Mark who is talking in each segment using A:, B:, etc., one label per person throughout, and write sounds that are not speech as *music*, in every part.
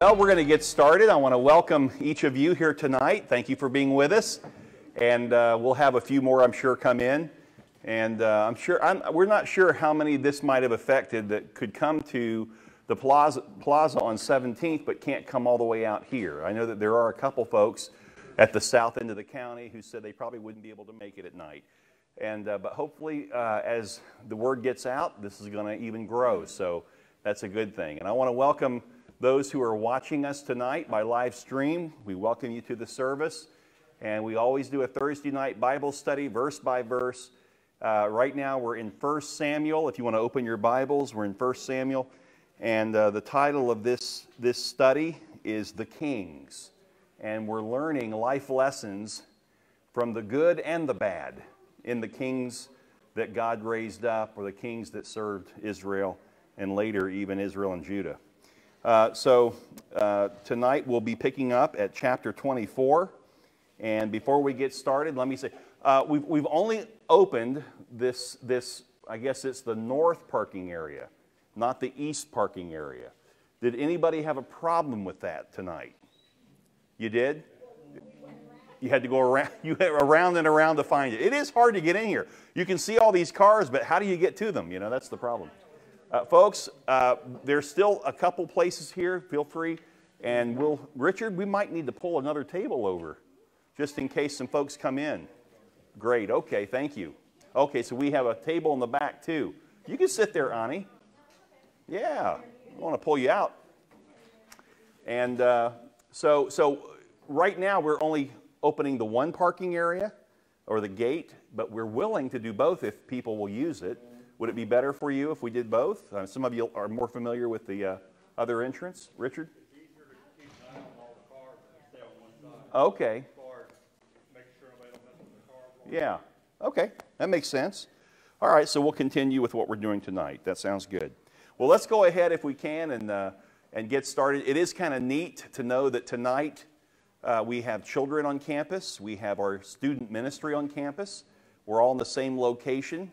A: Well, we're going to get started. I want to welcome each of you here tonight. Thank you for being with us. And uh, we'll have a few more, I'm sure, come in. And uh, I'm sure, I'm, we're not sure how many this might have affected that could come to the plaza, plaza on 17th but can't come all the way out here. I know that there are a couple folks at the south end of the county who said they probably wouldn't be able to make it at night. And, uh, but hopefully, uh, as the word gets out, this is going to even grow. So that's a good thing. And I want to welcome those who are watching us tonight by live stream, we welcome you to the service. And we always do a Thursday night Bible study, verse by verse. Uh, right now, we're in 1 Samuel. If you want to open your Bibles, we're in 1 Samuel. And uh, the title of this, this study is The Kings. And we're learning life lessons from the good and the bad in the kings that God raised up, or the kings that served Israel, and later even Israel and Judah. Uh, so uh, tonight we'll be picking up at chapter 24. And before we get started, let me say uh, we've, we've only opened this, this, I guess it's the north parking area, not the east parking area. Did anybody have a problem with that tonight? You did? You had to go around, *laughs* you around and around to find it. It is hard to get in here. You can see all these cars, but how do you get to them? You know, that's the problem. Uh, folks, uh, there's still a couple places here. Feel free. And we'll, Richard, we might need to pull another table over just in case some folks come in. Great. Okay. Thank you. Okay. So we have a table in the back too. You can sit there, Ani. Yeah. I want to pull you out. And uh, so, so right now we're only opening the one parking area or the gate, but we're willing to do both if people will use it. Would it be better for you if we did both? Uh, some of you are more familiar with the uh, other entrance. Richard? Okay. Yeah. Okay. That makes sense. All right. So we'll continue with what we're doing tonight. That sounds good. Well, let's go ahead if we can and, uh, and get started. It is kind of neat to know that tonight uh, we have children on campus, we have our student ministry on campus. We're all in the same location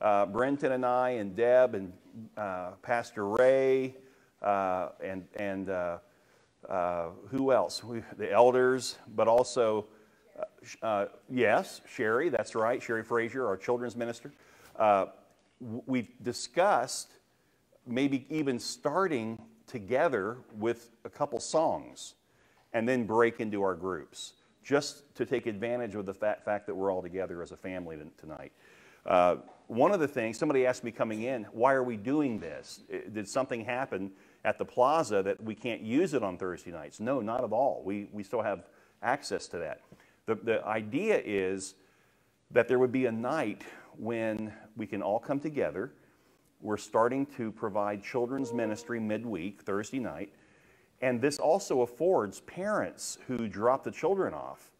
A: uh, Brenton and I and Deb and uh, Pastor Ray uh, and, and uh, uh, who else? We, the elders, but also, uh, yes, Sherry, that's right, Sherry Frazier, our children's minister. we've discussed maybe even starting together with a couple songs and then break into our groups just to take advantage of the fact, fact that we're all together as a family tonight. Uh, one of the things, somebody asked me coming in, why are we doing this? Did something happen at the plaza that we can't use it on Thursday nights? No, not at all. We, we still have access to that. The, the idea is that there would be a night when we can all come together. We're starting to provide children's ministry midweek, Thursday night. And this also affords parents who drop the children off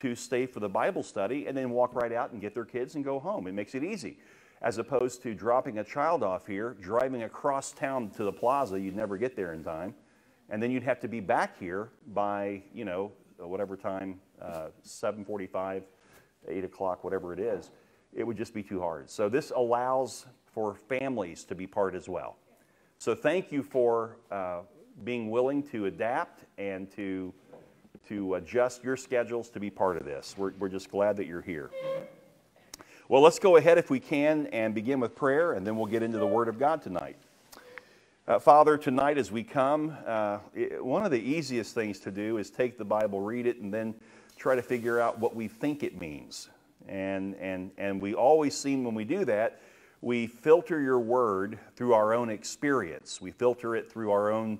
A: to stay for the Bible study and then walk right out and get their kids and go home. It makes it easy. As opposed to dropping a child off here, driving across town to the plaza, you'd never get there in time. And then you'd have to be back here by, you know, whatever time, uh, 7.45, 8 o'clock, whatever it is. It would just be too hard. So this allows for families to be part as well. So thank you for uh, being willing to adapt and to to adjust your schedules to be part of this. We're, we're just glad that you're here. Well, let's go ahead if we can and begin with prayer, and then we'll get into the Word of God tonight. Uh, Father, tonight as we come, uh, it, one of the easiest things to do is take the Bible, read it, and then try to figure out what we think it means. And, and, and we always seem, when we do that, we filter your word through our own experience. We filter it through our own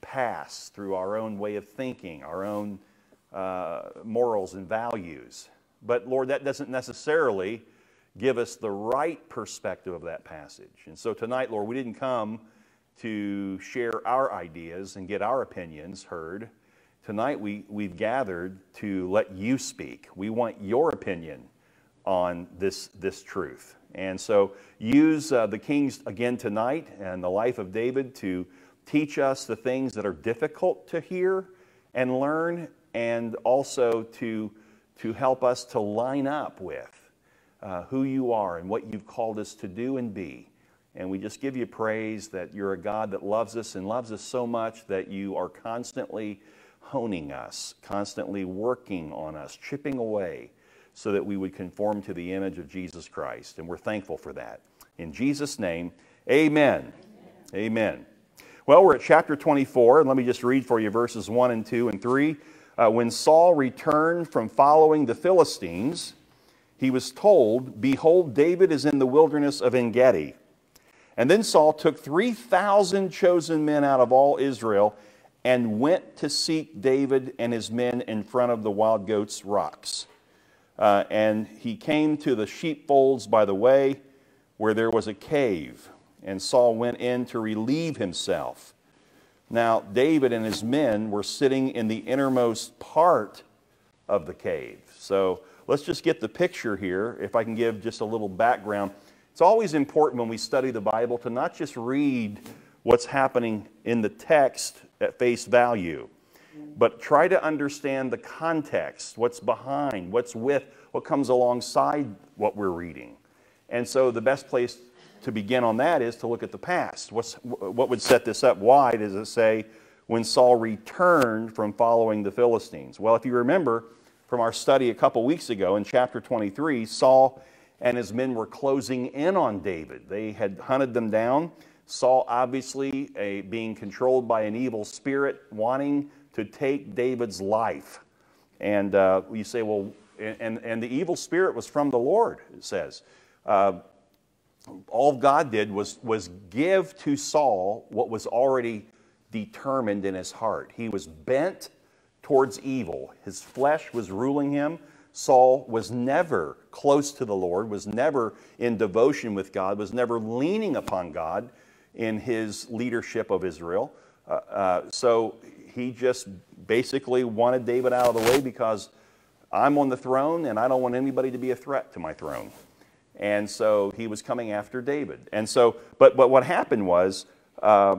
A: past, through our own way of thinking, our own uh, morals and values. But Lord, that doesn't necessarily give us the right perspective of that passage. And so tonight, Lord, we didn't come to share our ideas and get our opinions heard. Tonight, we, we've gathered to let you speak. We want your opinion on this, this truth. And so use uh, the kings again tonight and the life of David to teach us the things that are difficult to hear and learn, and also to, to help us to line up with uh, who you are and what you've called us to do and be. And we just give you praise that you're a God that loves us and loves us so much that you are constantly honing us, constantly working on us, chipping away so that we would conform to the image of Jesus Christ. And we're thankful for that. In Jesus' name, amen. Amen. amen. Well, we're at chapter 24, and let me just read for you verses 1 and 2 and 3. Uh, when Saul returned from following the Philistines, he was told, Behold, David is in the wilderness of En Gedi. And then Saul took 3,000 chosen men out of all Israel and went to seek David and his men in front of the wild goats' rocks. Uh, and he came to the sheepfolds by the way where there was a cave, and Saul went in to relieve himself. Now, David and his men were sitting in the innermost part of the cave. So let's just get the picture here. If I can give just a little background. It's always important when we study the Bible to not just read what's happening in the text at face value, but try to understand the context, what's behind, what's with, what comes alongside what we're reading. And so the best place to begin on that is to look at the past. What's, what would set this up? Why does it say when Saul returned from following the Philistines? Well, if you remember from our study a couple weeks ago in chapter 23, Saul and his men were closing in on David. They had hunted them down. Saul, obviously, a, being controlled by an evil spirit, wanting to take David's life. And uh, you say, well, and, and the evil spirit was from the Lord, it says. Uh, all God did was, was give to Saul what was already determined in his heart. He was bent towards evil, his flesh was ruling him. Saul was never close to the Lord, was never in devotion with God, was never leaning upon God in his leadership of Israel. Uh, uh, so he just basically wanted David out of the way because I'm on the throne and I don't want anybody to be a threat to my throne. And so he was coming after David. And so, but, but what happened was, uh,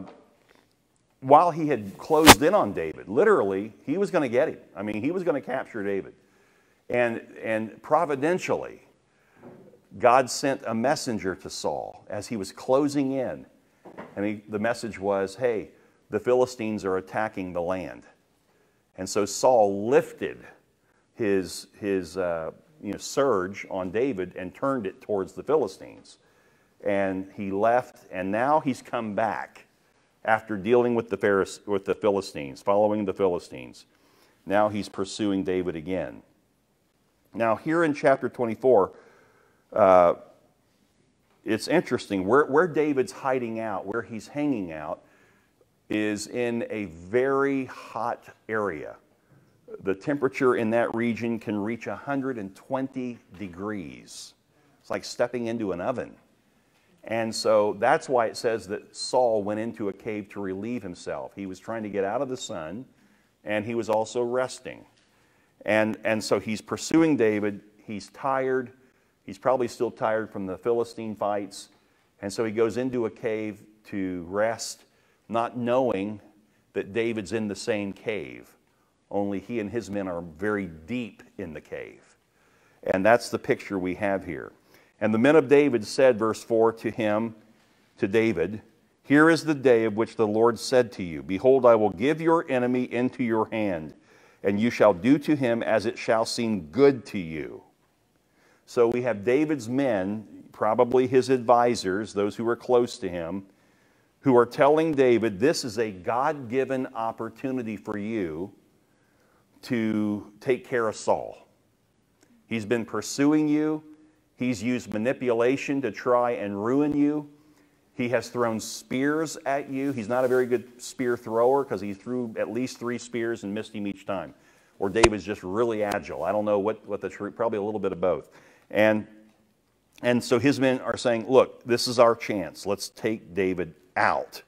A: while he had closed in on David, literally, he was going to get him. I mean, he was going to capture David. And, and providentially, God sent a messenger to Saul as he was closing in. And he, the message was, hey, the Philistines are attacking the land. And so Saul lifted his, his uh, you know, surge on David and turned it towards the Philistines. And he left, and now he's come back after dealing with the, Pharis, with the Philistines, following the Philistines. Now he's pursuing David again. Now, here in chapter 24, uh, it's interesting. Where, where David's hiding out, where he's hanging out, is in a very hot area. The temperature in that region can reach 120 degrees. It's like stepping into an oven. And so that's why it says that Saul went into a cave to relieve himself. He was trying to get out of the sun, and he was also resting. And, and so he's pursuing David. He's tired. He's probably still tired from the Philistine fights. And so he goes into a cave to rest, not knowing that David's in the same cave. Only he and his men are very deep in the cave. And that's the picture we have here. And the men of David said, verse 4, to him, to David, Here is the day of which the Lord said to you, Behold, I will give your enemy into your hand, and you shall do to him as it shall seem good to you. So we have David's men, probably his advisors, those who were close to him, who are telling David, This is a God given opportunity for you to take care of Saul. He's been pursuing you, he's used manipulation to try and ruin you. He has thrown spears at you. He's not a very good spear thrower because he threw at least three spears and missed him each time. Or David's just really agile. I don't know what, what the truth, probably a little bit of both. And, and so his men are saying, look, this is our chance. Let's take David out.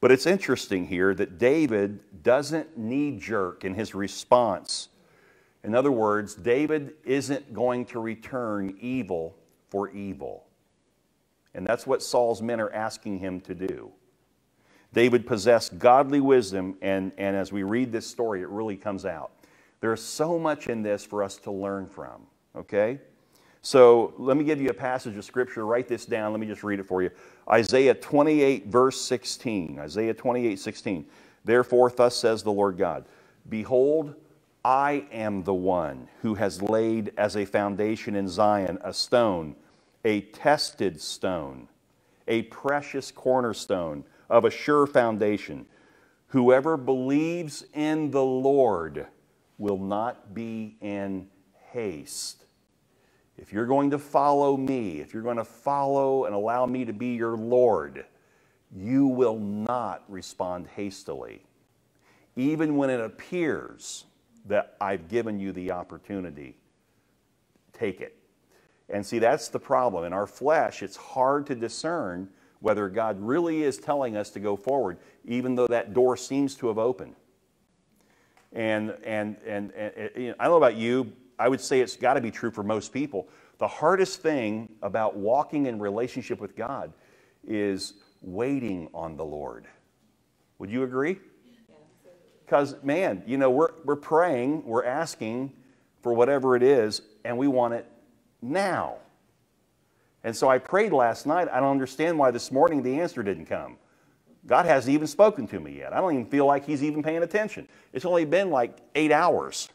A: But it's interesting here that David doesn't knee jerk in his response. In other words, David isn't going to return evil for evil. And that's what Saul's men are asking him to do. David possessed godly wisdom, and, and as we read this story, it really comes out. There's so much in this for us to learn from, okay? So let me give you a passage of scripture. Write this down. Let me just read it for you. Isaiah 28, verse 16. Isaiah 28, 16. Therefore, thus says the Lord God Behold, I am the one who has laid as a foundation in Zion a stone, a tested stone, a precious cornerstone of a sure foundation. Whoever believes in the Lord will not be in haste. If you're going to follow me, if you're going to follow and allow me to be your Lord, you will not respond hastily. Even when it appears that I've given you the opportunity, take it. And see, that's the problem. In our flesh, it's hard to discern whether God really is telling us to go forward, even though that door seems to have opened. And, and, and, and know, I don't know about you, I would say it's got to be true for most people. The hardest thing about walking in relationship with God is waiting on the Lord. Would you agree? Because, man, you know, we're, we're praying, we're asking for whatever it is, and we want it now. And so I prayed last night. I don't understand why this morning the answer didn't come. God hasn't even spoken to me yet. I don't even feel like He's even paying attention. It's only been like eight hours.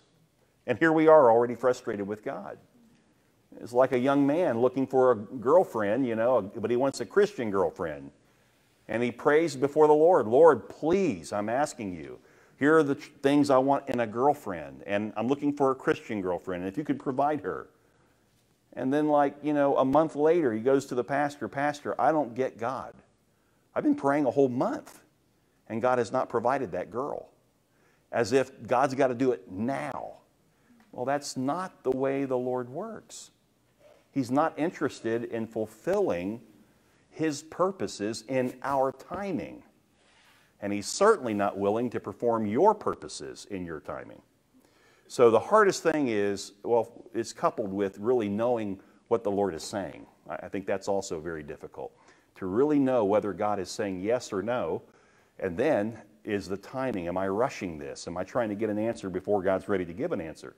A: And here we are already frustrated with God. It's like a young man looking for a girlfriend, you know, but he wants a Christian girlfriend. And he prays before the Lord Lord, please, I'm asking you. Here are the things I want in a girlfriend. And I'm looking for a Christian girlfriend. And if you could provide her. And then, like, you know, a month later, he goes to the pastor Pastor, I don't get God. I've been praying a whole month, and God has not provided that girl. As if God's got to do it now. Well, that's not the way the Lord works. He's not interested in fulfilling His purposes in our timing. And He's certainly not willing to perform your purposes in your timing. So the hardest thing is, well, it's coupled with really knowing what the Lord is saying. I think that's also very difficult. To really know whether God is saying yes or no, and then is the timing. Am I rushing this? Am I trying to get an answer before God's ready to give an answer?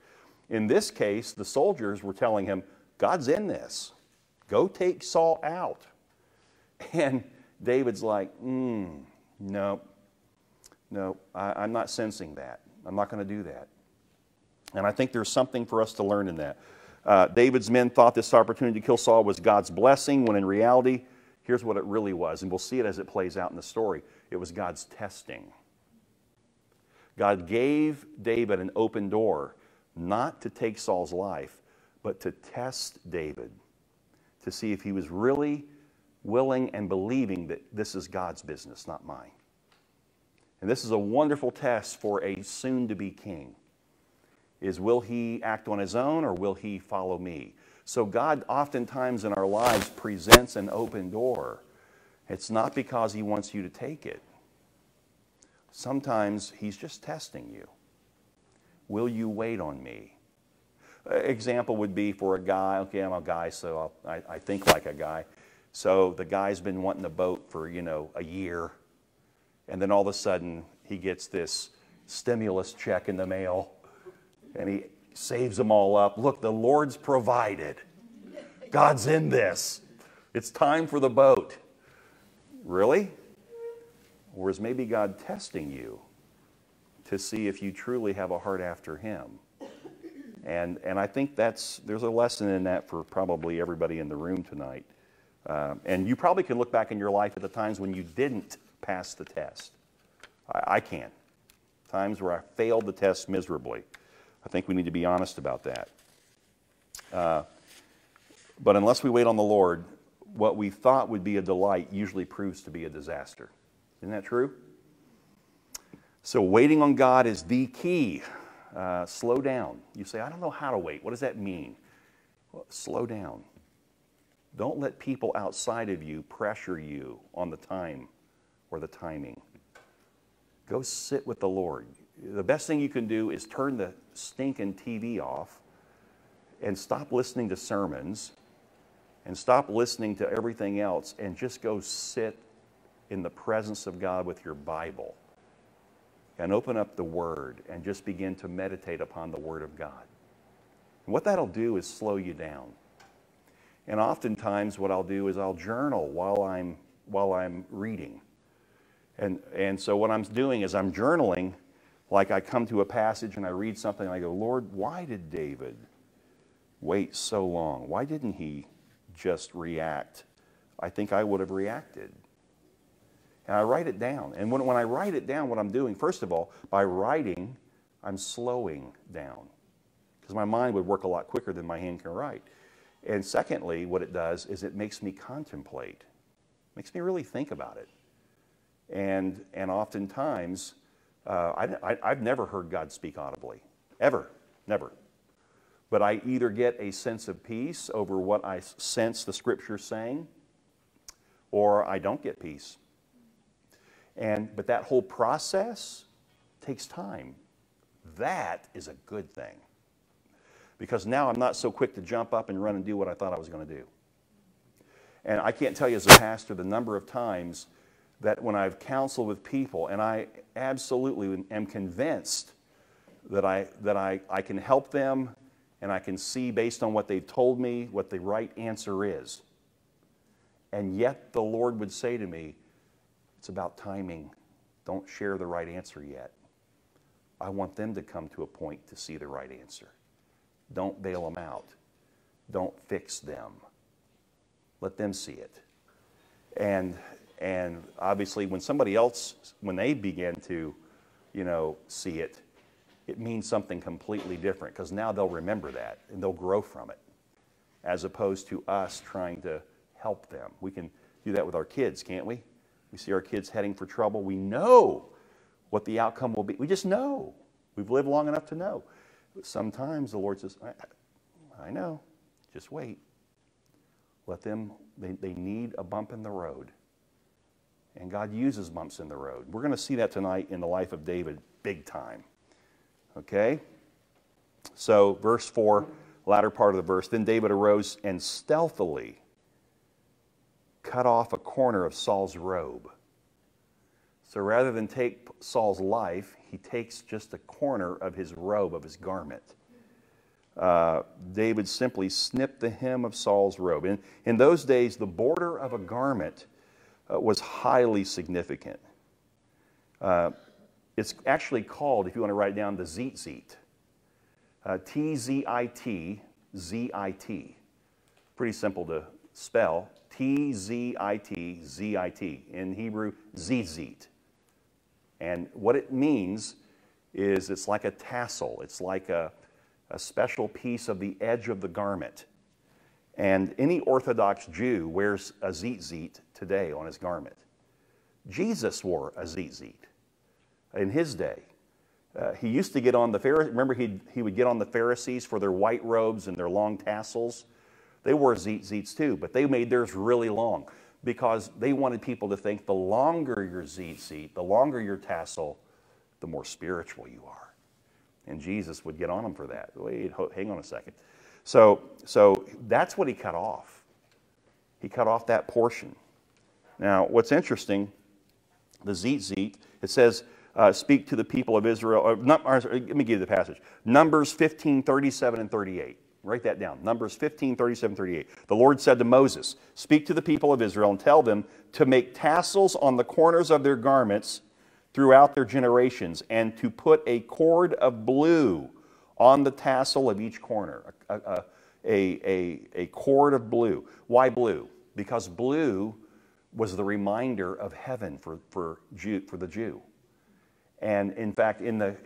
A: In this case, the soldiers were telling him, God's in this. Go take Saul out. *laughs* And David's like, mm, no, no, I, am not sensing that. I'm not going to do that. And I think there's something for us to learn in that. Uh, David's men thought this opportunity to kill Saul was God's blessing, when in reality, here's what it really was. And we'll see it as it plays out in the story it was God's testing. God gave David an open door not to take Saul's life, but to test David to see if he was really willing and believing that this is God's business, not mine. And this is a wonderful test for a soon to be king. Is will he act on his own or will he follow me? So God oftentimes in our lives presents an open door. It's not because he wants you to take it. Sometimes he's just testing you. Will you wait on me? Example would be for a guy, okay, I'm a guy, so I, I think like a guy. So the guy's been wanting a boat for, you know, a year. And then all of a sudden, he gets this stimulus check in the mail and he saves them all up. Look, the Lord's provided. God's in this. It's time for the boat. Really? Or is maybe God testing you to see if you truly have a heart after Him? And, and I think that's, there's a lesson in that for probably everybody in the room tonight. Uh, and you probably can look back in your life at the times when you didn't pass the test. I, I can. Times where I failed the test miserably. I think we need to be honest about that. Uh, but unless we wait on the Lord, what we thought would be a delight usually proves to be a disaster. Isn't that true? So, waiting on God is the key. Uh, slow down. You say, I don't know how to wait. What does that mean? Well, slow down. Don't let people outside of you pressure you on the time or the timing. Go sit with the Lord. The best thing you can do is turn the stinking TV off and stop listening to sermons and stop listening to everything else and just go sit in the presence of God with your Bible and open up the Word and just begin to meditate upon the Word of God. And what that'll do is slow you down. And oftentimes, what I'll do is I'll journal while I'm, while I'm reading. And, and so, what I'm doing is I'm journaling, like I come to a passage and I read something and I go, Lord, why did David wait so long? Why didn't he just react? I think I would have reacted. And I write it down. And when, when I write it down, what I'm doing, first of all, by writing, I'm slowing down because my mind would work a lot quicker than my hand can write. And secondly, what it does is it makes me contemplate, makes me really think about it. And, and oftentimes, uh, I, I, have never heard God speak audibly, ever, never. But I either get a sense of peace over what I sense the scripture saying, or I don't get peace. And, but that whole process takes time. That is a good thing. Because now I'm not so quick to jump up and run and do what I thought I was going to do. And I can't tell you as a pastor the number of times that when I've counseled with people and I absolutely am convinced that I, that I, I can help them and I can see based on what they've told me what the right answer is. And yet the Lord would say to me, it's about timing. Don't share the right answer yet. I want them to come to a point to see the right answer. Don't bail them out. Don't fix them. Let them see it. And, and obviously, when somebody else, when they begin to, you know, see it, it means something completely different because now they'll remember that and they'll grow from it as opposed to us trying to help them. We can do that with our kids, can't we? We see our kids heading for trouble. We know what the outcome will be. We just know. We've lived long enough to know. But sometimes the Lord says, I, I know, just wait. Let them, they, they need a bump in the road. And God uses bumps in the road. We're going to see that tonight in the life of David, big time. Okay? So, verse 4, latter part of the verse. Then David arose and stealthily cut off a corner of Saul's robe. So rather than take Saul's life, he takes just a corner of his robe, of his garment. Uh, David simply snipped the hem of Saul's robe. In, in those days, the border of a garment uh, was highly significant. Uh, it's actually called, if you want to write it down, the tzitzit. Uh, T Z I T Z I T. Pretty simple to spell. T Z I T Z I T. In Hebrew, zizit. And what it means is it's like a tassel, it's like a, a special piece of the edge of the garment. And any Orthodox Jew wears a tzitzit today on his garment. Jesus wore a tzitzit in his day. Uh, he used to get on the Pharisees. Remember, he he would get on the Pharisees for their white robes and their long tassels. They wore tzitzits too, but they made theirs really long because they wanted people to think the longer your tzitzit, the longer your tassel, the more spiritual you are. And Jesus would get on them for that. Wait, hang on a second. So, so that's what he cut off. He cut off that portion. Now, what's interesting, the tzitzit, it says, uh, speak to the people of Israel. Or, or, let me give you the passage. Numbers 15, 37, and 38. Write that down. Numbers 15, 37, 38. The Lord said to Moses, Speak to the people of Israel and tell them to make tassels on the corners of their garments throughout their generations, and to put a cord of blue on the tassel of each corner. A, a, a, a, cord of blue. Why blue? Because blue was the reminder of heaven for, for, Jew, for the Jew. And in fact, in the,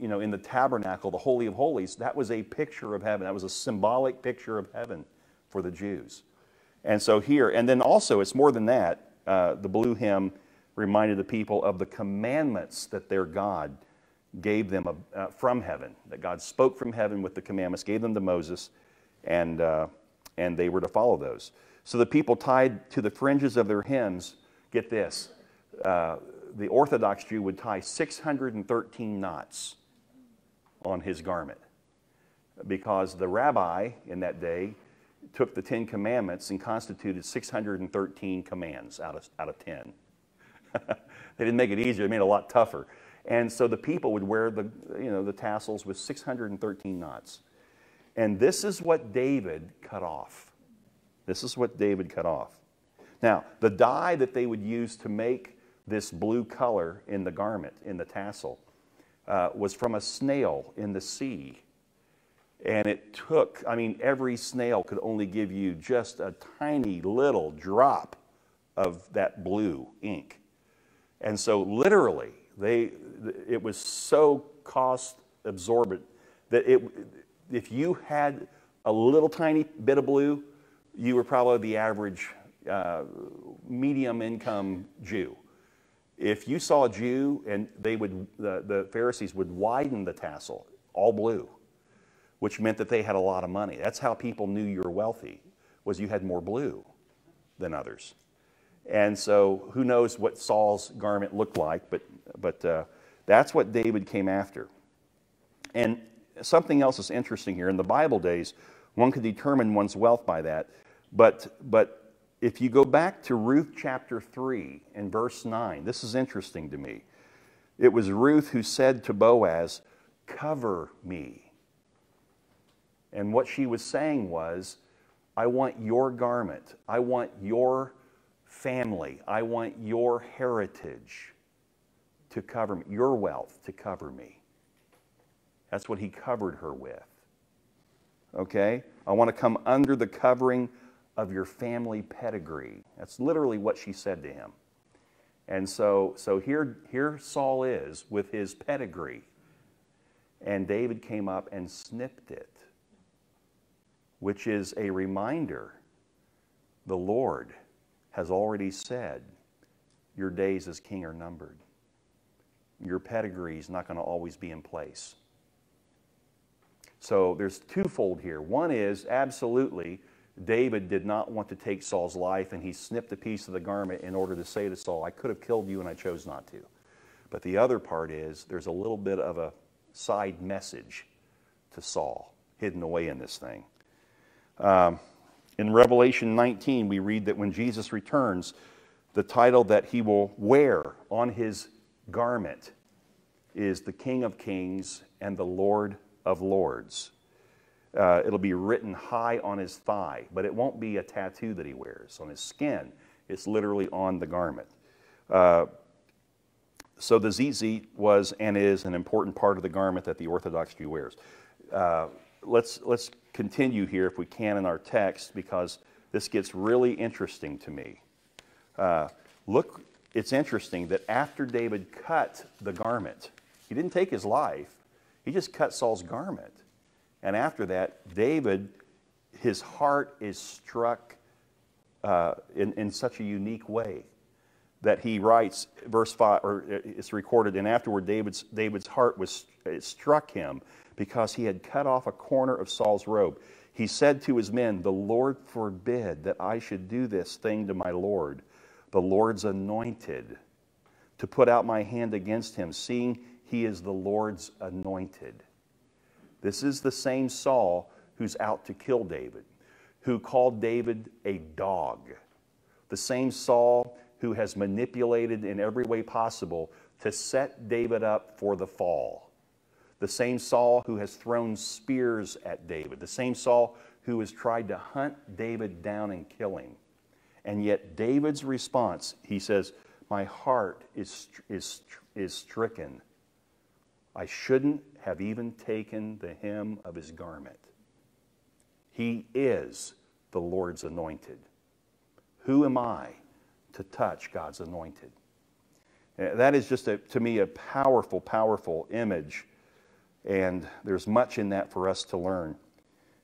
A: you know, in the tabernacle, the Holy of Holies, that was a picture of heaven. That was a symbolic picture of heaven for the Jews. And so here, and then also, it's more than that. Uh, the blue hymn reminded the people of the commandments that their God gave them uh, from heaven, that God spoke from heaven with the commandments, gave them to Moses, and, uh, and they were to follow those. So the people tied to the fringes of their hems, get this, uh, the Orthodox Jew would tie 613 knots on his garment because the rabbi in that day took the Ten Commandments and constituted 613 commands out of, out of 10. *laughs* they didn't make it easier, they made it a lot tougher. And so the people would wear the, you know, the tassels with 613 knots. And this is what David cut off. This is what David cut off. Now, the dye that they would use to make this blue color in the garment, in the tassel, uh, was from a snail in the sea. And it took, I mean, every snail could only give you just a tiny little drop of that blue ink. And so, literally, they, it was so cost absorbent that it, if you had a little tiny bit of blue, you were probably the average uh, medium income Jew. If you saw a Jew and they would, the, the Pharisees would widen the tassel, all blue, which meant that they had a lot of money. That's how people knew you were wealthy, was you had more blue than others. And so who knows what Saul's garment looked like, but, but uh, that's what David came after. And something else is interesting here. In the Bible days, one could determine one's wealth by that. But, but if you go back to Ruth chapter 3 and verse 9, this is interesting to me. It was Ruth who said to Boaz, Cover me. And what she was saying was, I want your garment. I want your family. I want your heritage to cover me, your wealth to cover me. That's what he covered her with. Okay? I want to come under the covering of your family pedigree. That's literally what she said to him. And so, so here, here Saul is with his pedigree. And David came up and snipped it, which is a reminder the Lord has already said your days as king are numbered. Your pedigree is not going to always be in place. So there's twofold here. One is absolutely David did not want to take Saul's life, and he snipped a piece of the garment in order to say to Saul, I could have killed you, and I chose not to. But the other part is there's a little bit of a side message to Saul hidden away in this thing. Um, in Revelation 19, we read that when Jesus returns, the title that he will wear on his garment is the King of Kings and the Lord of Lords. Uh, it'll be written high on his thigh, but it won't be a tattoo that he wears on his skin. It's literally on the garment. Uh, so the tzitzit was and is an important part of the garment that the Orthodox Jew wears. Uh, let's, let's continue here, if we can, in our text because this gets really interesting to me. Uh, look, it's interesting that after David cut the garment, he didn't take his life, he just cut Saul's garment. And after that, David, his heart is struck uh, in, in such a unique way that he writes, verse 5, or it's recorded, and afterward David's, David's heart was it struck him because he had cut off a corner of Saul's robe. He said to his men, The Lord forbid that I should do this thing to my Lord, the Lord's anointed, to put out my hand against him, seeing he is the Lord's anointed. This is the same Saul who's out to kill David, who called David a dog. The same Saul who has manipulated in every way possible to set David up for the fall. The same Saul who has thrown spears at David. The same Saul who has tried to hunt David down and kill him. And yet, David's response, he says, My heart is, is, is stricken I shouldn't have even taken the hem of his garment. He is the Lord's anointed. Who am I to touch God's anointed? Uh, that is just, a, to me, a powerful, powerful image, and there's much in that for us to learn.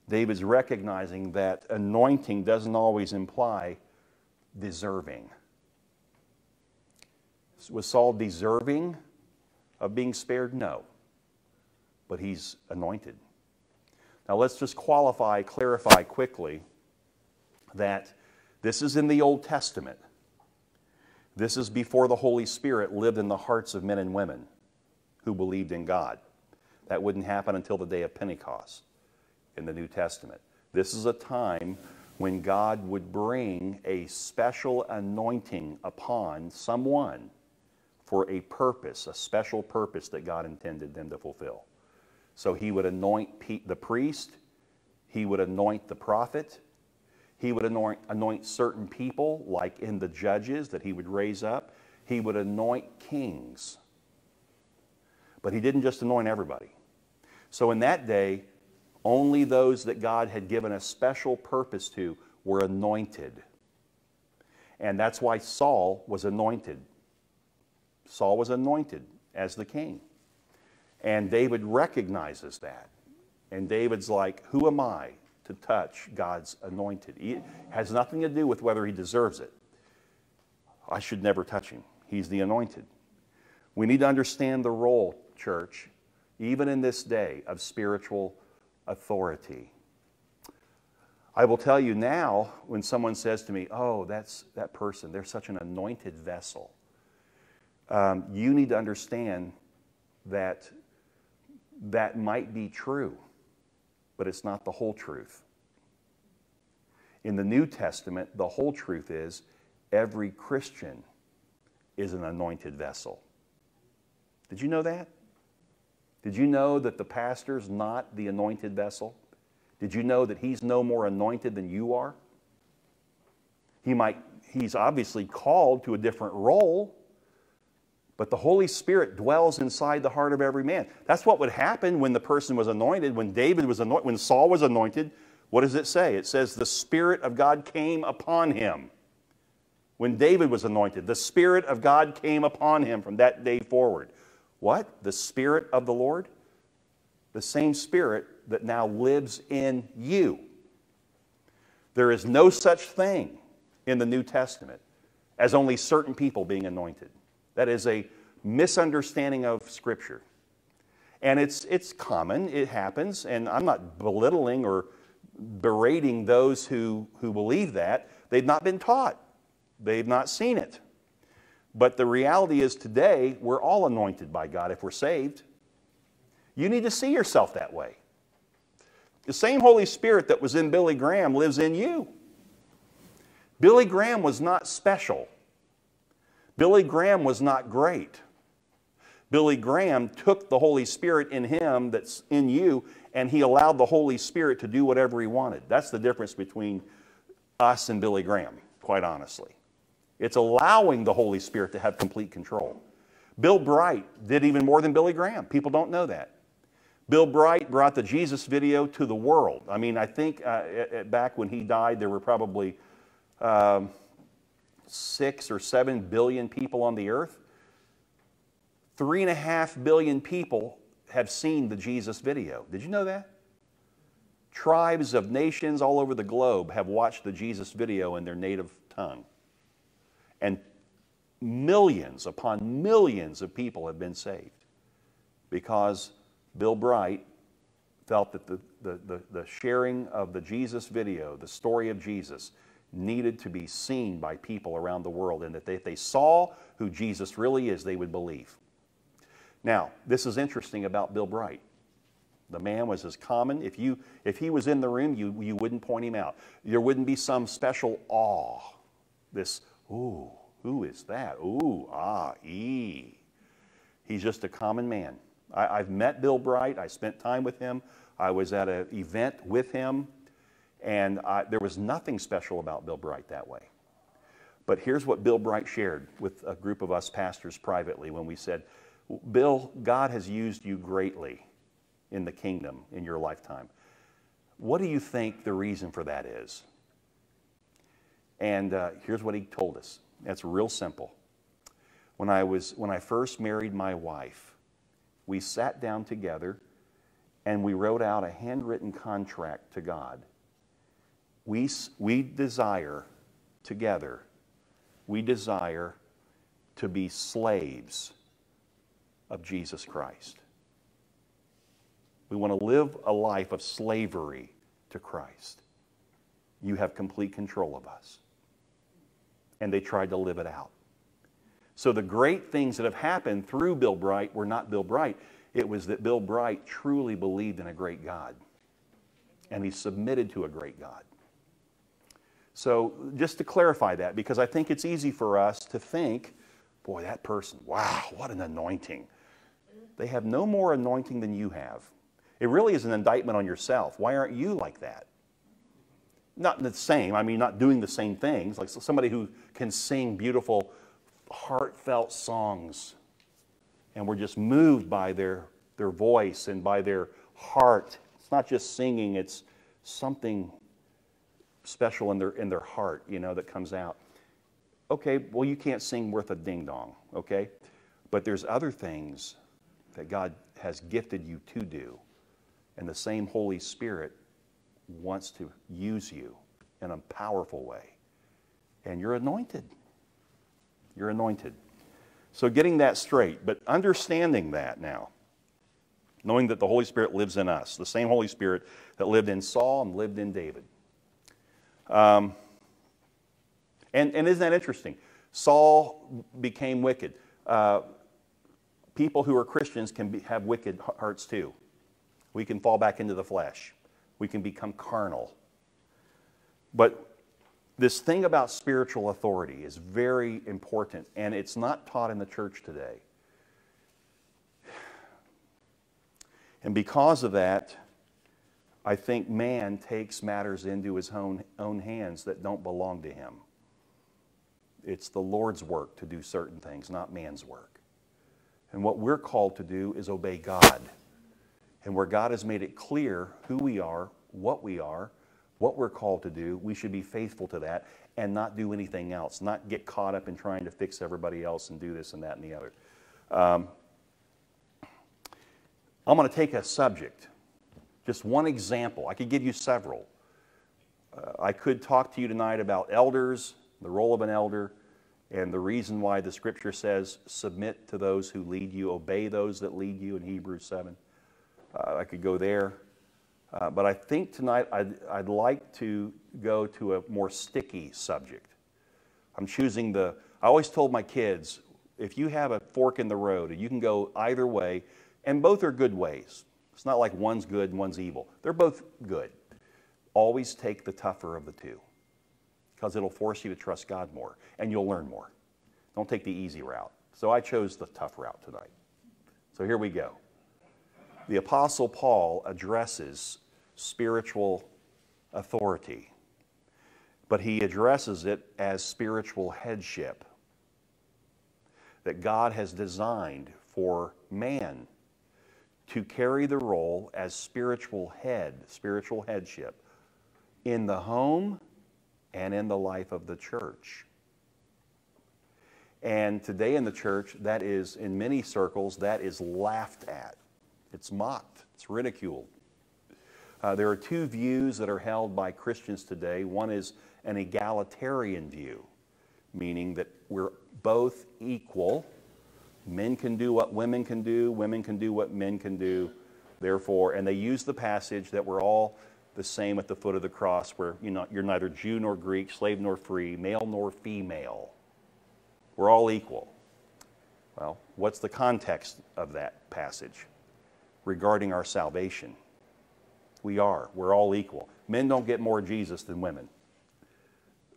A: David's recognizing that anointing doesn't always imply deserving. Was Saul deserving of being spared? No. But he's anointed. Now let's just qualify, clarify quickly that this is in the Old Testament. This is before the Holy Spirit lived in the hearts of men and women who believed in God. That wouldn't happen until the day of Pentecost in the New Testament. This is a time when God would bring a special anointing upon someone for a purpose, a special purpose that God intended them to fulfill. So he would anoint the priest, he would anoint the prophet, He would anoint, anoint certain people, like in the judges that he would raise up. He would anoint kings. But he didn't just anoint everybody. So in that day, only those that God had given a special purpose to were anointed. And that's why Saul was anointed. Saul was anointed as the king. And David recognizes that. And David's like, Who am I to touch God's anointed? It has nothing to do with whether he deserves it. I should never touch him. He's the anointed. We need to understand the role, church, even in this day, of spiritual authority. I will tell you now when someone says to me, Oh, that's that person, they're such an anointed vessel. Um, you need to understand that that might be true, but it's not the whole truth. In the New Testament, the whole truth is every Christian is an anointed vessel. Did you know that? Did you know that the pastor's not the anointed vessel? Did you know that he's no more anointed than you are? He might, he's obviously called to a different role, but the Holy Spirit dwells inside the heart of every man. That's what would happen when the person was anointed, when David was anointed, when Saul was anointed. What does it say? It says the Spirit of God came upon him. When David was anointed, the Spirit of God came upon him from that day forward. What? The Spirit of the Lord? The same Spirit that now lives in you. There is no such thing in the New Testament as only certain people being anointed. That is a misunderstanding of Scripture. And it's, it's common, it happens, and I'm not belittling or berating those who, who believe that. They've not been taught, they've not seen it. But the reality is today, we're all anointed by God if we're saved. You need to see yourself that way. The same Holy Spirit that was in Billy Graham lives in you. Billy Graham was not special. Billy Graham was not great. Billy Graham took the Holy Spirit in him that's in you and he allowed the Holy Spirit to do whatever he wanted. That's the difference between us and Billy Graham, quite honestly. It's allowing the Holy Spirit to have complete control. Bill Bright did even more than Billy Graham. People don't know that. Bill Bright brought the Jesus video to the world. I mean, I think uh, back when he died, there were probably um, six or seven billion people on the earth. Three and a half billion people have seen the Jesus video. Did you know that? Tribes of nations all over the globe have watched the Jesus video in their native tongue. And millions upon millions of people have been saved because Bill Bright felt that the, the, the, the sharing of the Jesus video, the story of Jesus, needed to be seen by people around the world, and that if they saw who Jesus really is, they would believe. Now, this is interesting about Bill Bright. The man was as common. If, you, if he was in the room, you, you wouldn't point him out. There wouldn't be some special awe. This, ooh, who is that? Ooh, ah, ee. He's just a common man. I, have met Bill Bright. I spent time with him. I was at an event with him. And I, there was nothing special about Bill Bright that way. But here's what Bill Bright shared with a group of us pastors privately when we said, Bill, God has used you greatly in the kingdom in your lifetime. What do you think the reason for that is? And uh, here's what he told us. That's real simple. When I, was, when I first married my wife, we sat down together and we wrote out a handwritten contract to God we, we desire together, we desire to be slaves of Jesus Christ. We want to live a life of slavery to Christ. You have complete control of us. And they tried to live it out. So the great things that have happened through Bill Bright were not Bill Bright. It was that Bill Bright truly believed in a great God. And he submitted to a great God. So, just to clarify that, because I think it's easy for us to think, boy, that person, wow, what an anointing. They have no more anointing than you have. It really is an indictment on yourself. Why aren't you like that? not the same, I mean, not doing the same things, like somebody who can sing beautiful, heartfelt songs. And we're just moved by their, their voice and by their heart. It's not just singing, it's something special in their, in their heart, you know, that comes out. Okay, well, you can't sing worth a ding dong, okay? But there's other things that God has gifted you to do. And the same Holy Spirit wants to use you in a powerful way. And you're anointed. You're anointed. So, getting that straight, but understanding that now, knowing that the Holy Spirit lives in us, the same Holy Spirit that lived in Saul and lived in David. Um, and, and isn't that interesting? Saul became wicked. Uh, people who are Christians can be, have wicked hearts too. We can fall back into the flesh, we can become carnal. But this thing about spiritual authority is very important, and it's not taught in the church today. And because of that, I think man takes matters into his own, own hands that don't belong to him. It's the Lord's work to do certain things, not man's work. And what we're called to do is obey God. And where God has made it clear who we are, what we are, what we're called to do, we should be faithful to that and not do anything else, not get caught up in trying to fix everybody else and do this and that and the other. Um, I'm going to take a subject, just one example. I could give you several. Uh, I could talk to you tonight about elders, the role of an elder, and the reason why the scripture says, submit to those who lead you, obey those that lead you in Hebrews 7. Uh, I could go there. Uh, but I think tonight I'd, I'd like to go to a more sticky subject. I'm choosing the, I always told my kids, if you have a fork in the road, you can go either way, and both are good ways. It's not like one's good and one's evil. They're both good. Always take the tougher of the two because it'll force you to trust God more and you'll learn more. Don't take the easy route. So I chose the tough route tonight. So here we go. The Apostle Paul addresses spiritual authority, but he addresses it as spiritual headship that God has designed for man to carry the role as spiritual head, spiritual headship, in the home and in the life of the church. And today in the church, that is, in many circles, that is laughed at. It's mocked, it's ridiculed. Uh, there are two views that are held by Christians today. One is an egalitarian view, meaning that we're both equal Men can do what women can do, women can do what men can do. Therefore, and they use the passage that we're all the same at the foot of the cross, where you know, you're neither Jew nor Greek, slave nor free, male nor female. We're all equal. Well, what's the context of that passage regarding our salvation? We are. We're all equal. Men don't get more Jesus than women.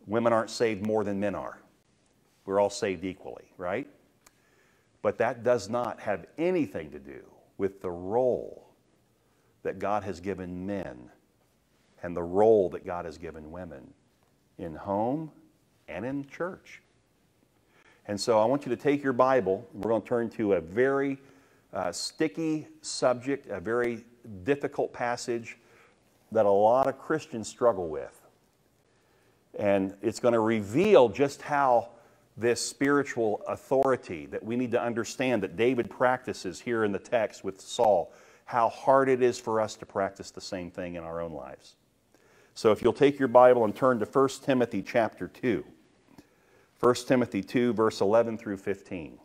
A: Women aren't saved more than men are. We're all saved equally, right? But that does not have anything to do with the role that God has given men and the role that God has given women in home and in church. And so I want you to take your Bible. We're going to turn to a very uh, sticky subject, a very difficult passage that a lot of Christians struggle with. And it's going to reveal just how this spiritual authority that we need to understand that David practices here in the text with Saul, how hard it is for us to practice the same thing in our own lives. So if you'll take your Bible and turn to 1 Timothy chapter 2. 1 Timothy 2, verse 11 through 15.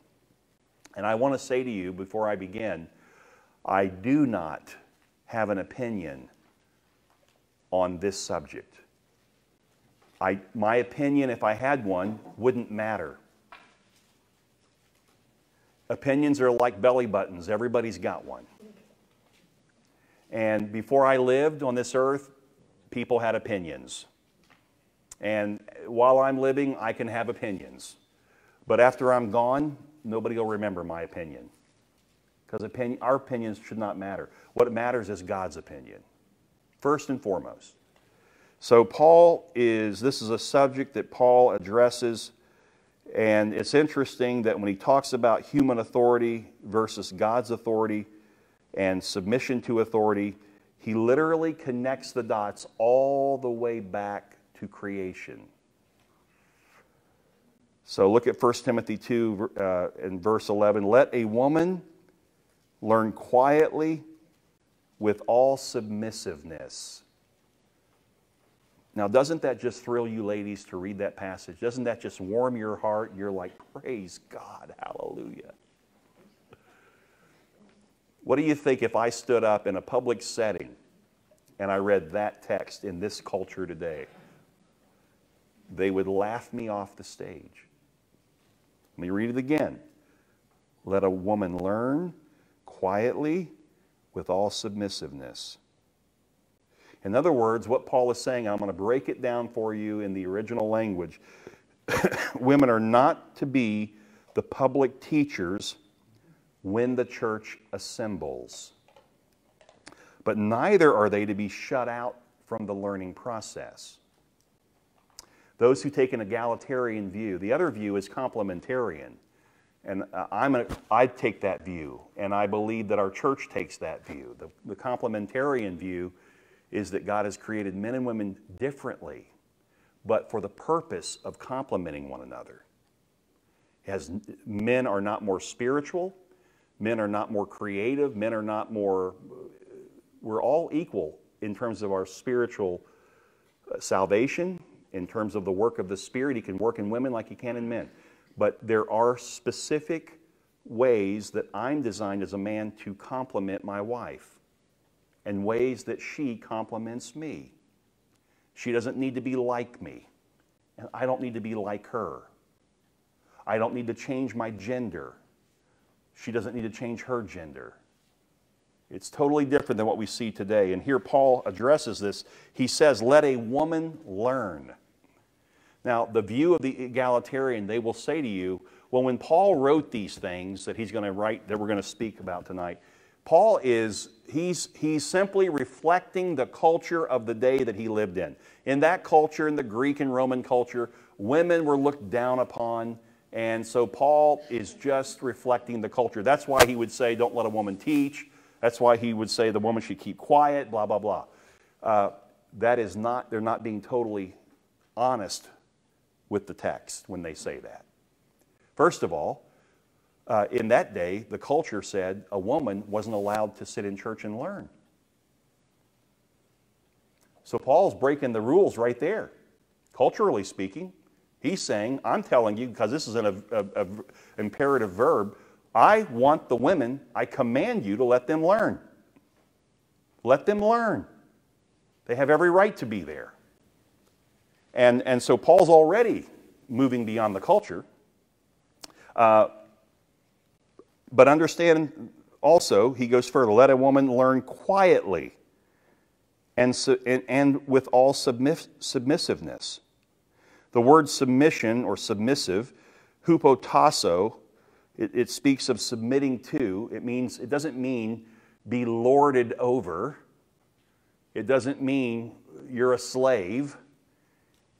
A: And I want to say to you before I begin, I do not have an opinion on this subject. I, my opinion, if I had one, wouldn't matter. Opinions are like belly buttons, everybody's got one. And before I lived on this earth, people had opinions. And while I'm living, I can have opinions. But after I'm gone, nobody will remember my opinion. Because opinion, our opinions should not matter. What matters is God's opinion, first and foremost. So, Paul is, this is a subject that Paul addresses, and it's interesting that when he talks about human authority versus God's authority and submission to authority, he literally connects the dots all the way back to creation. So look at 1 Timothy 2 uh, in verse 11. Let a woman learn quietly with all submissiveness. Now, doesn't that just thrill you ladies to read that passage? Doesn't that just warm your heart? You're like, praise God, hallelujah. What do you think if I stood up in a public setting and I read that text in this culture today? They would laugh me off the stage. Let me read it again. Let a woman learn quietly with all submissiveness. In other words, what Paul is saying, I'm going to break it down for you in the original language. *coughs* Women are not to be the public teachers when the church assembles, but neither are they to be shut out from the learning process. Those who take an egalitarian view, the other view is complementarian. And uh, I'm a, I take that view, and I believe that our church takes that view. The, the complementarian view is that God has created men and women differently, but for the purpose of complementing one another. As men are not more spiritual, men are not more creative, men are not more, we're all equal in terms of our spiritual uh, salvation, in terms of the work of the Spirit. He can work in women like he can in men. But there are specific ways that I'm designed as a man to complement my wife and ways that she complements me. She doesn't need to be like me, and I don't need to be like her. I don't need to change my gender. She doesn't need to change her gender. It's totally different than what we see today. And here Paul addresses this. He says, Let a woman learn. Now, the view of the egalitarian, they will say to you, well, when Paul wrote these things that he's going to write, that we're going to speak about tonight, Paul is, he's, he's simply reflecting the culture of the day that he lived in. In that culture, in the Greek and Roman culture, women were looked down upon. And so Paul is just reflecting the culture. That's why he would say, don't let a woman teach. That's why he would say the woman should keep quiet, blah, blah, blah. Uh, that is not, they're not being totally honest with the text when they say that. First of all, uh, in that day, the culture said a woman wasn't allowed to sit in church and learn. So Paul's breaking the rules right there. Culturally speaking, he's saying, I'm telling you, because this is an a, a, imperative verb, I want the women, I command you to let them learn. Let them learn. They have every right to be there. And, and so Paul's already moving beyond the culture. Uh, but understand also, he goes further let a woman learn quietly and, and, and with all submiss, submissiveness. The word submission or submissive, hupotasso, it, it speaks of submitting to. It means, it doesn't mean be lorded over. It doesn't mean you're a slave.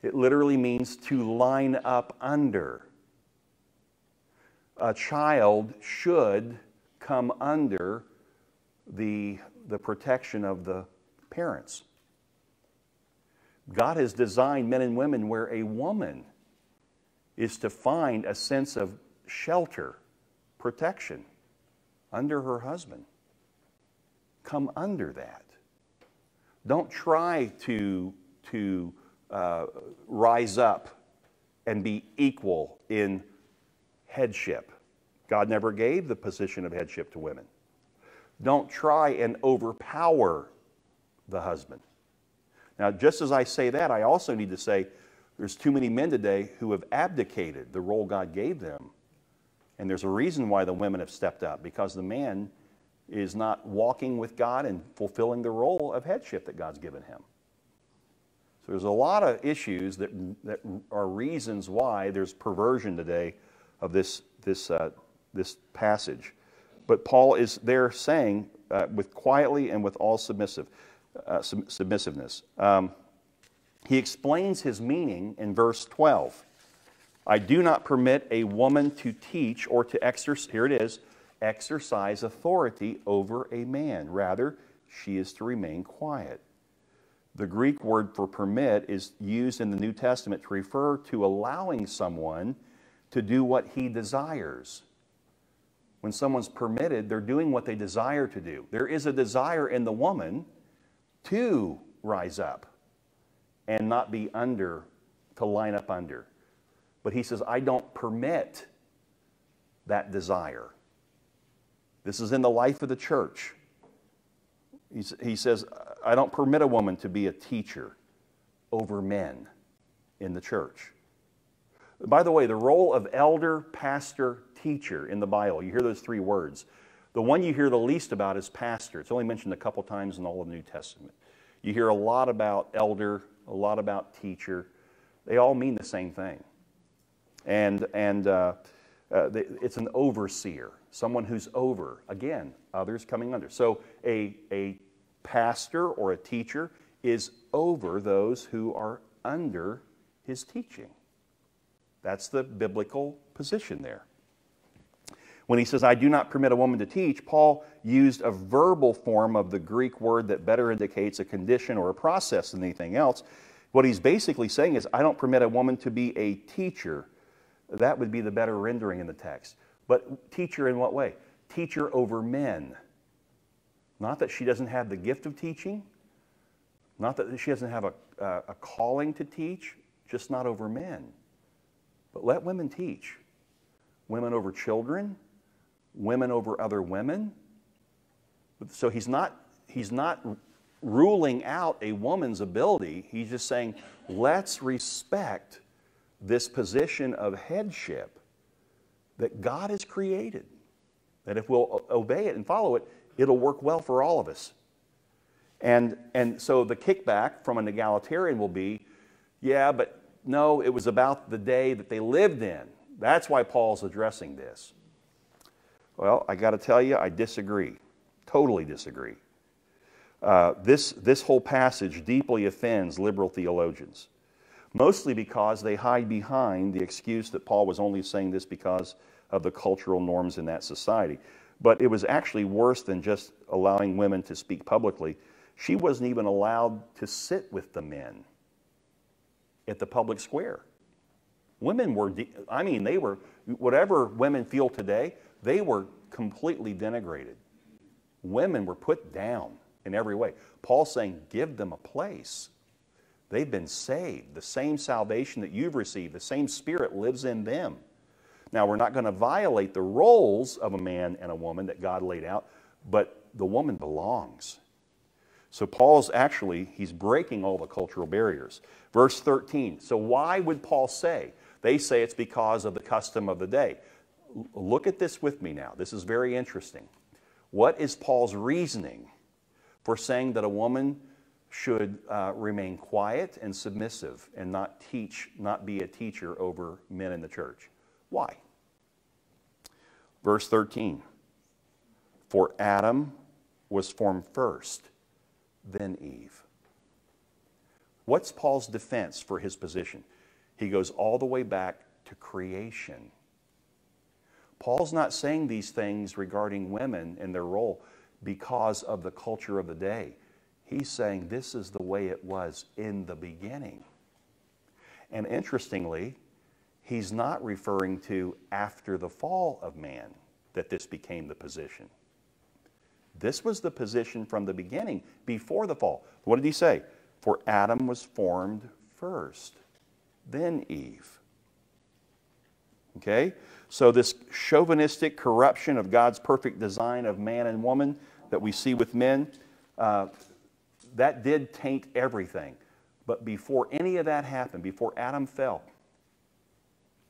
A: It literally means to line up under a child should come under the, the protection of the parents. God has designed men and women where a woman is to find a sense of shelter, protection under her husband. Come under that. Don't try to, to uh, rise up and be equal in headship. God never gave the position of headship to women. Don't try and overpower the husband. Now, just as I say that, I also need to say there's too many men today who have abdicated the role God gave them. And there's a reason why the women have stepped up because the man is not walking with God and fulfilling the role of headship that God's given him. So there's a lot of issues that, that are reasons why there's perversion today of this, this, uh, this passage. But Paul is there saying, uh, with quietly and with all submissive, uh, sub- submissiveness. Um, he explains his meaning in verse 12. I do not permit a woman to teach or to exercise, here it is, exercise authority over a man. Rather, she is to remain quiet. The Greek word for permit is used in the New Testament to refer to allowing someone to do what he desires. When someone's permitted, they're doing what they desire to do. There is a desire in the woman to rise up and not be under, to line up under. But he says, I don't permit that desire. This is in the life of the church. he says, I don't permit a woman to be a teacher over men in the church. By the way, the role of elder, pastor, teacher in the Bible, you hear those three words. The one you hear the least about is pastor. It's only mentioned a couple times in all of the New Testament. You hear a lot about elder, a lot about teacher. They all mean the same thing. And, and uh, uh, it's an overseer, someone who's over, again, others coming under. So a, a pastor or a teacher is over those who are under his teaching. That's the biblical position there. When he says, I do not permit a woman to teach, Paul used a verbal form of the Greek word that better indicates a condition or a process than anything else. What he's basically saying is, I don't permit a woman to be a teacher. That would be the better rendering in the text. But teacher in what way? Teacher over men. Not that she doesn't have the gift of teaching, not that she doesn't have a, uh, a calling to teach, just not over men. But let women teach. Women over children, women over other women. So he's not, he's not ruling out a woman's ability. He's just saying, let's respect this position of headship that God has created. That if we'll obey it and follow it, it'll work well for all of us. And, and so the kickback from an egalitarian will be, yeah, but no, it was about the day that they lived in. That's why Paul's addressing this. Well, I got to tell you, I disagree. Totally disagree. Uh, this, this whole passage deeply offends liberal theologians, mostly because they hide behind the excuse that Paul was only saying this because of the cultural norms in that society. But it was actually worse than just allowing women to speak publicly. She wasn't even allowed to sit with the men at the public square. Women were, I mean, they were, whatever women feel today, they were completely denigrated. Women were put down in every way. Paul's saying, give them a place. They've been saved. The same salvation that you've received, the same spirit lives in them. Now, we're not going to violate the roles of a man and a woman that God laid out, but the woman belongs. So Paul's actually, he's breaking all the cultural barriers. Verse 13. So why would Paul say? They say it's because of the custom of the day. Look at this with me now. This is very interesting. What is Paul's reasoning for saying that a woman should uh, remain quiet and submissive and not teach, not be a teacher over men in the church? Why? Verse 13. For Adam was formed first then Eve. What's Paul's defense for his position? He goes all the way back to creation. Paul's not saying these things regarding women and their role because of the culture of the day. He's saying this is the way it was in the beginning. And interestingly, he's not referring to after the fall of man that this became the position. This was the position from the beginning, before the fall. What did he say? For Adam was formed first, then Eve. Okay? So, this chauvinistic corruption of God's perfect design of man and woman that we see with men, uh, that did taint everything. But before any of that happened, before Adam fell,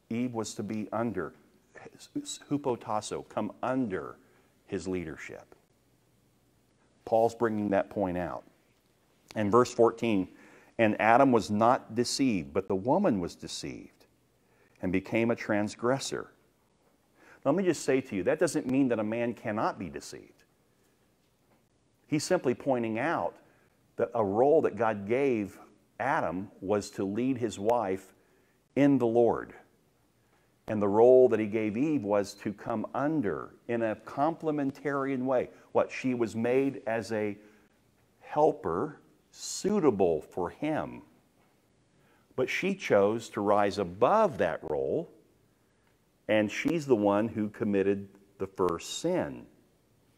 A: Eve was to be under, hupotasso, come under his leadership. Paul's bringing that point out. And verse 14, and Adam was not deceived, but the woman was deceived and became a transgressor. Let me just say to you, that doesn't mean that a man cannot be deceived. He's simply pointing out that a role that God gave Adam was to lead his wife in the Lord. And the role that he gave Eve was to come under in a complementarian way. What? She was made as a helper suitable for him. But she chose to rise above that role, and she's the one who committed the first sin,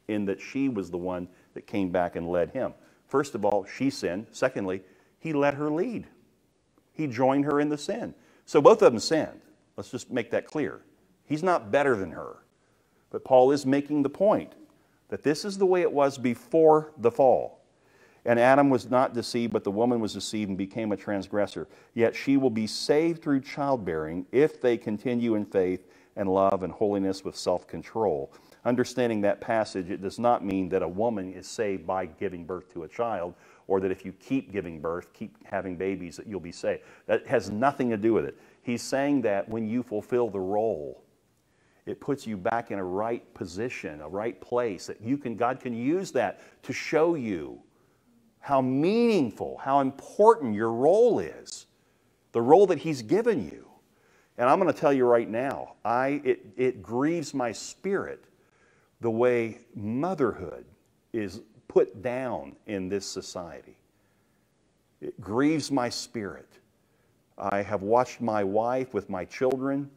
A: in that she was the one that came back and led him. First of all, she sinned. Secondly, he let her lead. He joined her in the sin. So both of them sinned. Let's just make that clear. He's not better than her. But Paul is making the point that this is the way it was before the fall. And Adam was not deceived, but the woman was deceived and became a transgressor. Yet she will be saved through childbearing if they continue in faith and love and holiness with self control. Understanding that passage, it does not mean that a woman is saved by giving birth to a child, or that if you keep giving birth, keep having babies, that you'll be saved. That has nothing to do with it. He's saying that when you fulfill the role, it puts you back in a right position, a right place, that you can, God can use that to show you how meaningful, how important your role is, the role that He's given you. And I'm going to tell you right now, I, it, it grieves my spirit the way motherhood is put down in this society. It grieves my spirit. I have watched my wife with my children.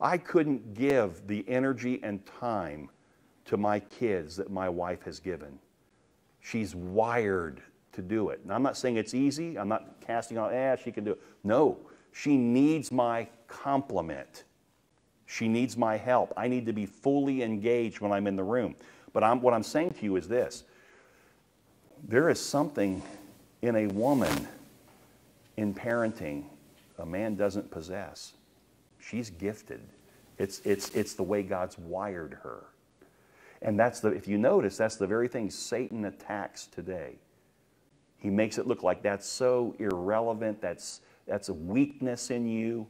A: I couldn't give the energy and time to my kids that my wife has given. She's wired to do it. And I'm not saying it's easy. I'm not casting out, ah, she can do it. No, she needs my complement. She needs my help. I need to be fully engaged when I'm in the room. But I'm, what I'm saying to you is this there is something in a woman in parenting a man doesn't possess. She's gifted. It's, it's, it's the way God's wired her. And that's the, if you notice, that's the very thing Satan attacks today. He makes it look like that's so irrelevant, that's, that's a weakness in you.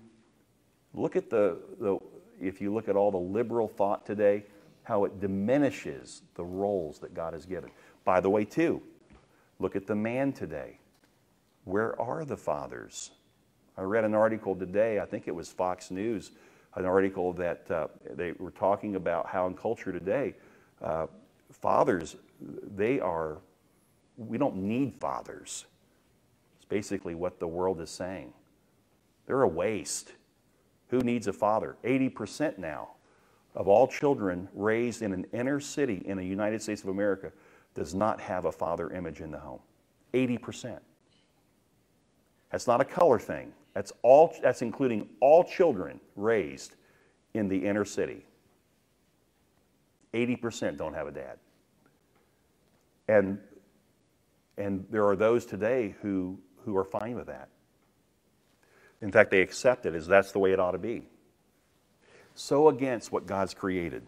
A: Look at the, the, if you look at all the liberal thought today, how it diminishes the roles that God has given. By the way, too, Look at the man today. Where are the fathers? I read an article today, I think it was Fox News, an article that uh, they were talking about how in culture today, uh, fathers, they are, we don't need fathers. It's basically what the world is saying. They're a waste. Who needs a father? 80% now of all children raised in an inner city in the United States of America does not have a father image in the home. 80%. That's not a color thing. That's, all, that's including all children raised in the inner city. 80% don't have a dad. And, and there are those today who, who are fine with that. In fact, they accept it as that's the way it ought to be. So against what God's created.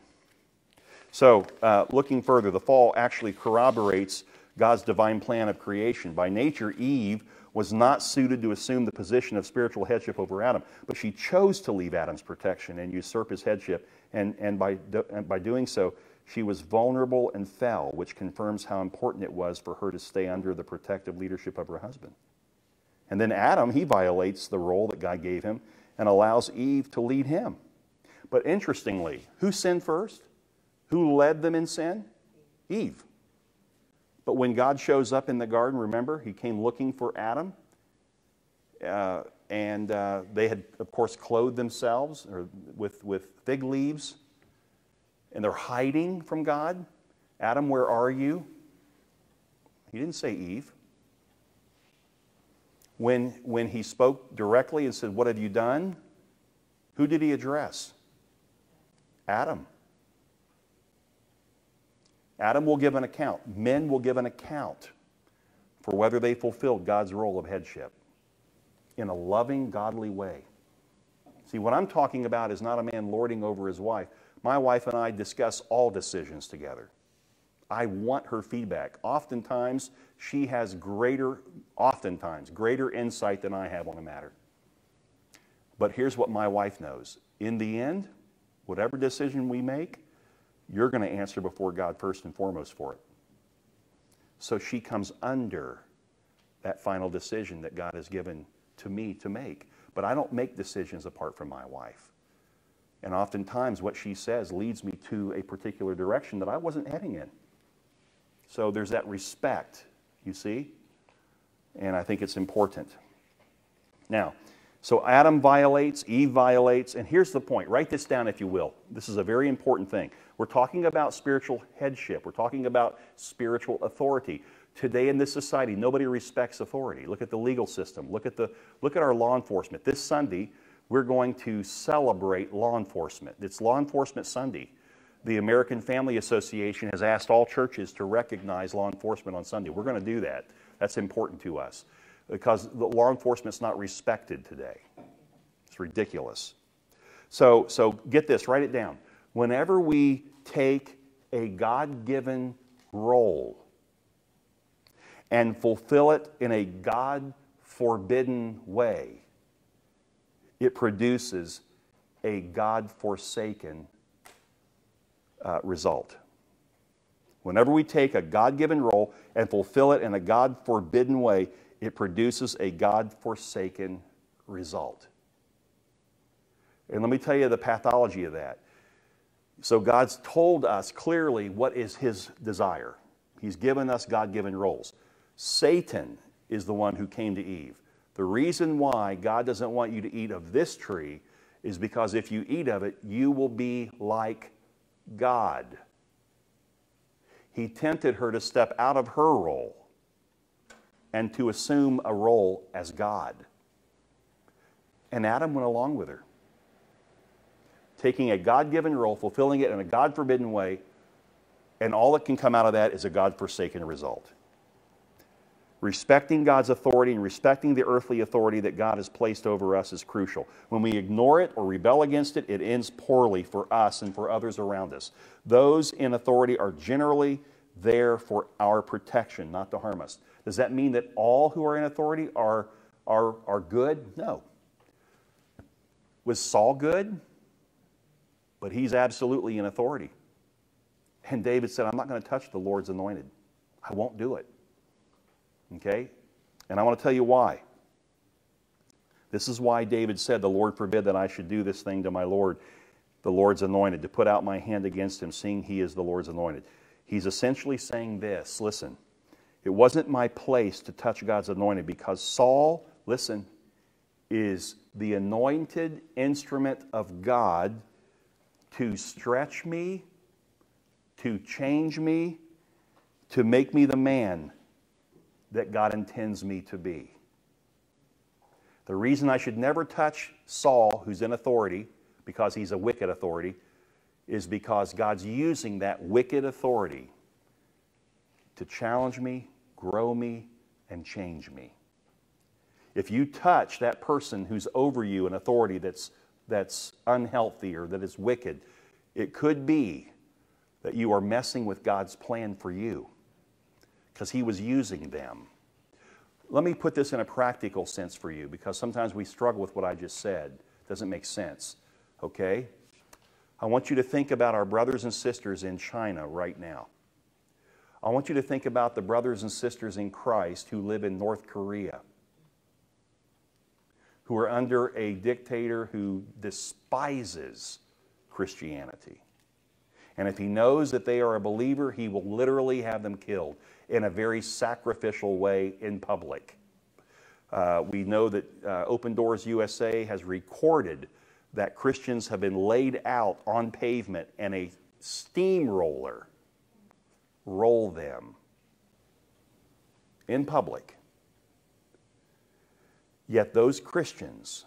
A: So, uh, looking further, the fall actually corroborates God's divine plan of creation. By nature, Eve was not suited to assume the position of spiritual headship over Adam, but she chose to leave Adam's protection and usurp his headship, and, and, by, do, and by doing so, she was vulnerable and fell, which confirms how important it was for her to stay under the protective leadership of her husband. And then Adam, he violates the role that God gave him and allows Eve to lead him. But interestingly, who sinned first? Who led them in sin? Eve. But when God shows up in the garden, remember, he came looking for Adam. Uh, and uh, they had, of course, clothed themselves with, with fig leaves. And they're hiding from God. Adam, where are you? He didn't say Eve. When, when he spoke directly and said, What have you done? Who did he address? Adam. Adam will give an account. Men will give an account for whether they fulfilled God's role of headship in a loving, godly way. See, what I'm talking about is not a man lording over his wife. My wife and I discuss all decisions together. I want her feedback. Oftentimes, she has greater, oftentimes, greater insight than I have on a matter. But here's what my wife knows. In the end, whatever decision we make, you're going to answer before God first and foremost for it. So she comes under that final decision that God has given to me to make. But I don't make decisions apart from my wife. And oftentimes, what she says leads me to a particular direction that I wasn't heading in. So there's that respect, you see? And I think it's important. Now, so Adam violates, Eve violates, and here's the point. Write this down if you will. This is a very important thing. We're talking about spiritual headship, we're talking about spiritual authority. Today in this society, nobody respects authority. Look at the legal system. Look at, the, look at our law enforcement. This Sunday, we're going to celebrate law enforcement. It's Law Enforcement Sunday. The American Family Association has asked all churches to recognize law enforcement on Sunday. We're going to do that. That's important to us because the law enforcement's not respected today. It's ridiculous. So, so get this, write it down. Whenever we take a God given role and fulfill it in a God forbidden way, it produces a God forsaken uh, result. Whenever we take a God given role and fulfill it in a God forbidden way, it produces a God forsaken result. And let me tell you the pathology of that. So, God's told us clearly what is His desire. He's given us God given roles. Satan is the one who came to Eve. The reason why God doesn't want you to eat of this tree is because if you eat of it, you will be like God. He tempted her to step out of her role and to assume a role as God. And Adam went along with her, taking a God given role, fulfilling it in a God forbidden way, and all that can come out of that is a God forsaken result. Respecting God's authority and respecting the earthly authority that God has placed over us is crucial. When we ignore it or rebel against it, it ends poorly for us and for others around us. Those in authority are generally there for our protection, not to harm us. Does that mean that all who are in authority are, are, are good? No. Was Saul good? But he's absolutely in authority. And David said, I'm not going to touch the Lord's anointed. I won't do it. Okay? And I want to tell you why. This is why David said, The Lord forbid that I should do this thing to my Lord, the Lord's anointed, to put out my hand against him, seeing he is the Lord's anointed. He's essentially saying this listen, it wasn't my place to touch God's anointed because Saul, listen, is the anointed instrument of God to stretch me, to change me, to make me the man that God intends me to be. The reason I should never touch Saul, who's in authority, because he's a wicked authority, is because God's using that wicked authority to challenge me, grow me, and change me. If you touch that person who's over you in authority that's, that's unhealthy or that is wicked, it could be that you are messing with God's plan for you because he was using them. Let me put this in a practical sense for you because sometimes we struggle with what I just said. It doesn't make sense. Okay? I want you to think about our brothers and sisters in China right now. I want you to think about the brothers and sisters in Christ who live in North Korea, who are under a dictator who despises Christianity. And if he knows that they are a believer, he will literally have them killed in a very sacrificial way in public. Uh, we know that uh, Open Doors USA has recorded that Christians have been laid out on pavement and a steamroller roll them in public. Yet those Christians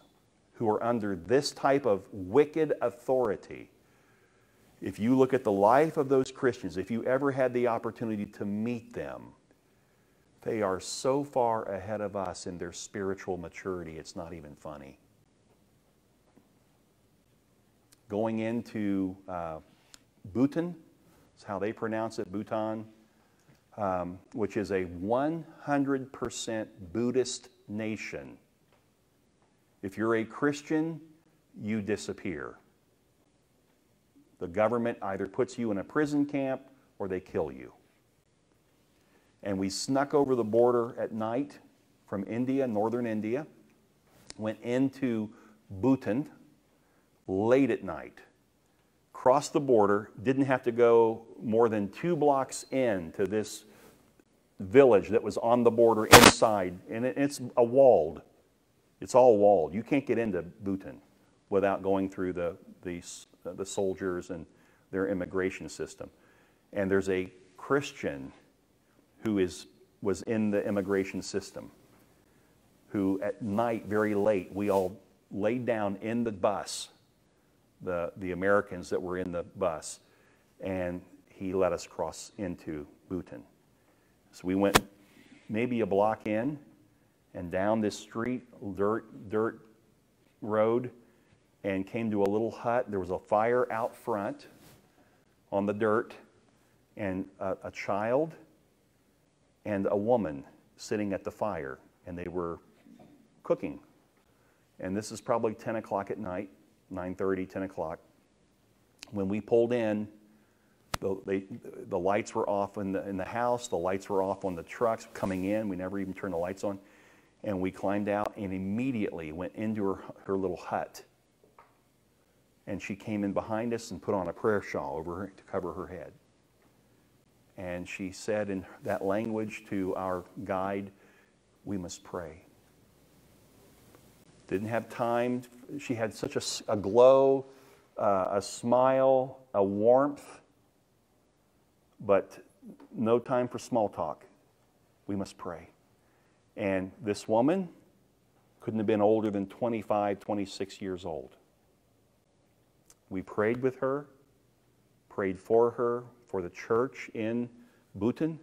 A: who are under this type of wicked authority if you look at the life of those Christians, if you ever had the opportunity to meet them, they are so far ahead of us in their spiritual maturity, it's not even funny. Going into uh, Bhutan, is how they pronounce it, Bhutan, um, which is a 100% Buddhist nation. If you're a Christian, you disappear. The government either puts you in a prison camp or they kill you. And we snuck over the border at night from India, northern India, went into Bhutan late at night, crossed the border, didn't have to go more than two blocks in to this village that was on the border inside, and it's a walled. It's all walled. You can't get into Bhutan without going through the, the, Uh, the soldiers and their immigration system. And there's a Christian who is, was in the immigration system who at night, very late, we all laid down in the bus, the, the Americans that were in the bus, and he let us cross into Bhutan. So we went maybe a block in and down this street, dirt, dirt road, and came to a little hut. There was a fire out front on the dirt, and a, a child and a woman sitting at the fire, and they were cooking. And this is probably 10 o'clock at night, 9:30, 10 o'clock. When we pulled in, the, they, the lights were off in the, in the house, the lights were off on the trucks coming in. We never even turned the lights on. And we climbed out and immediately went into her, her little hut. And she came in behind us and put on a prayer shawl over her to cover her head. And she said in that language to our guide, We must pray. Didn't have time. She had such a, a glow, uh, a smile, a warmth, but no time for small talk. We must pray. And this woman couldn't have been older than 25, 26 years old. We prayed with her, prayed for her, for the church in Bhutan.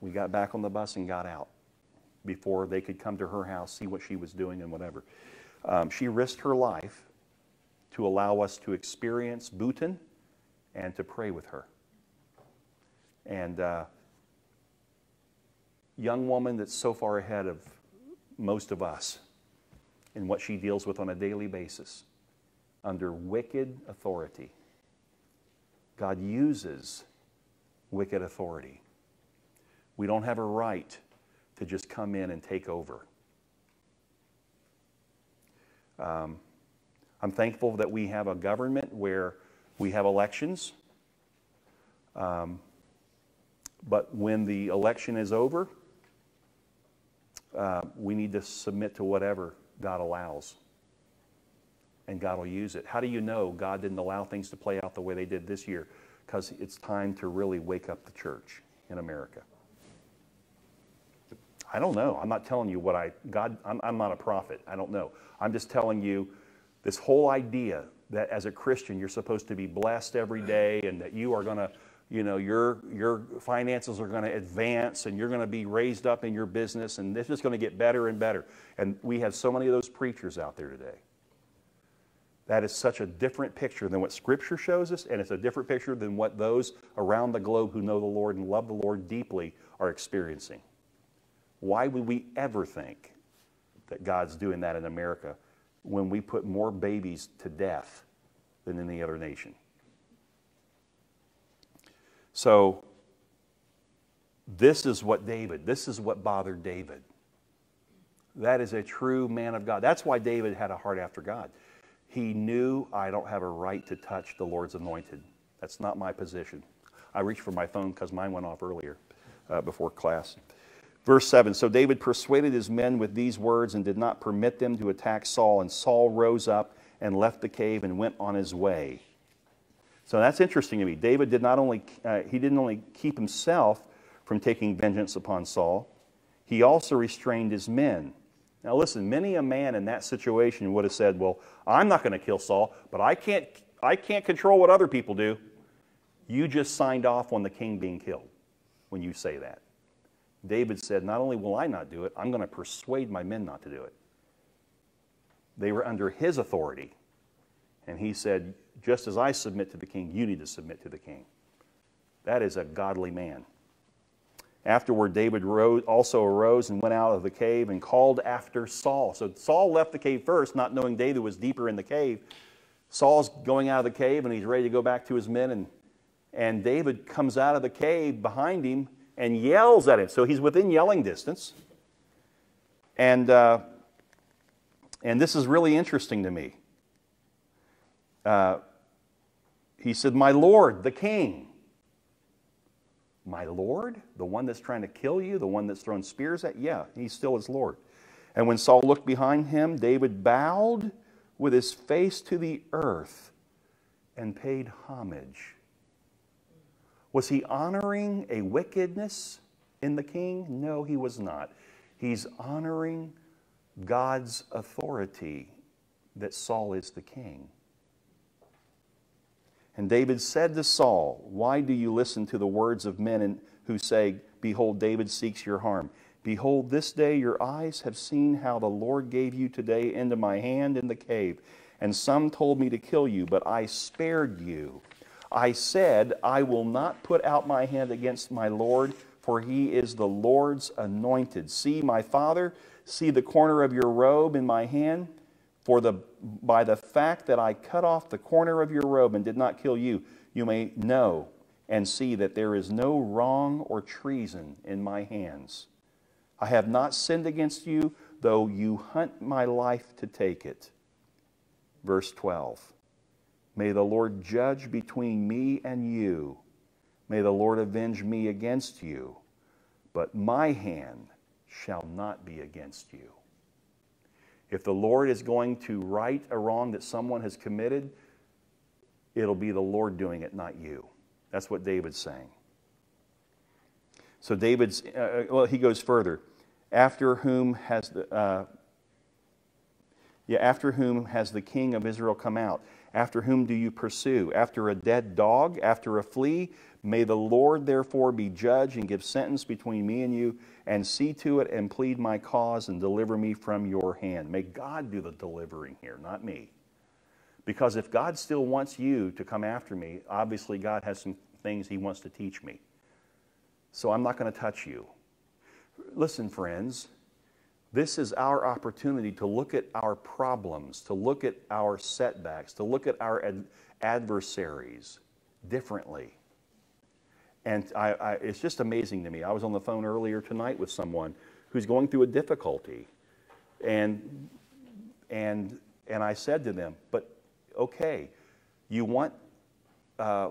A: We got back on the bus and got out before they could come to her house, see what she was doing, and whatever. Um, she risked her life to allow us to experience Bhutan and to pray with her. And uh, young woman that's so far ahead of most of us in what she deals with on a daily basis under wicked authority. God uses wicked authority. We don't have a right to just come in and take over. Um, I'm thankful that we have a government where we have elections. Um, but when the election is over, uh, we need to submit to whatever God allows. And God will use it. How do you know God didn't allow things to play out the way they did this year? Because it's time to really wake up the church in America. I don't know. I'm not telling you what I, God, I'm, I'm not a prophet. I don't know. I'm just telling you this whole idea that as a Christian you're supposed to be blessed every day and that you are going to, you know, your, your finances are going to advance and you're going to be raised up in your business and this is going to get better and better. And we have so many of those preachers out there today. That is such a different picture than what Scripture shows us, and it's a different picture than what those around the globe who know the Lord and love the Lord deeply are experiencing. Why would we ever think that God's doing that in America when we put more babies to death than any other nation? So, this is what David, this is what bothered David. That is a true man of God. That's why David had a heart after God. He knew I don't have a right to touch the Lord's anointed. That's not my position. I reached for my phone because mine went off earlier uh, before class. Verse 7 So David persuaded his men with these words and did not permit them to attack Saul. And Saul rose up and left the cave and went on his way. So that's interesting to me. David did not only, uh, he didn't only keep himself from taking vengeance upon Saul, he also restrained his men. Now listen, many a man in that situation would have said, Well, I'm not going to kill Saul, but I can't, I can't control what other people do. You just signed off on the king being killed when you say that. David said, Not only will I not do it, I'm going to persuade my men not to do it. They were under his authority. And he said, Just as I submit to the king, you need to submit to the king. That is a godly man. Afterward, David rose, also arose and went out of the cave and called after Saul. So Saul left the cave first, not knowing David was deeper in the cave. Saul's going out of the cave and he's ready to go back to his men. And, and David comes out of the cave behind him and yells at him. So he's within yelling distance. And, uh, and this is really interesting to me. Uh, he said, My Lord, the king. My Lord? The one that's trying to kill you? The one that's throwing spears at? Yeah, he's still his Lord. And when Saul looked behind him, David bowed with his face to the earth and paid homage. Was he honoring a wickedness in the king? No, he was not. He's honoring God's authority that Saul is the king. And David said to Saul, Why do you listen to the words of men who say, Behold, David seeks your harm? Behold, this day your eyes have seen how the Lord gave you today into my hand in the cave. And some told me to kill you, but I spared you. I said, I will not put out my hand against my Lord, for he is the Lord's anointed. See, my father, see the corner of your robe in my hand. For the, by the fact that I cut off the corner of your robe and did not kill you, you may know and see that there is no wrong or treason in my hands. I have not sinned against you, though you hunt my life to take it. Verse 12 May the Lord judge between me and you. May the Lord avenge me against you. But my hand shall not be against you. If the Lord is going to right a wrong that someone has committed, it'll be the Lord doing it, not you. That's what David's saying. So David's, uh, uh, well, he goes further. After whom has the, uh, yeah, after whom has the king of Israel come out? After whom do you pursue? After a dead dog? After a flea? May the Lord therefore be judge and give sentence between me and you, and see to it and plead my cause and deliver me from your hand. May God do the delivering here, not me. Because if God still wants you to come after me, obviously God has some things He wants to teach me. So I'm not going to touch you. Listen, friends, this is our opportunity to look at our problems, to look at our setbacks, to look at our ad- adversaries differently. And I, I, it's just amazing to me. I was on the phone earlier tonight with someone who's going through a difficulty. And, and, and I said to them, but okay, you want uh,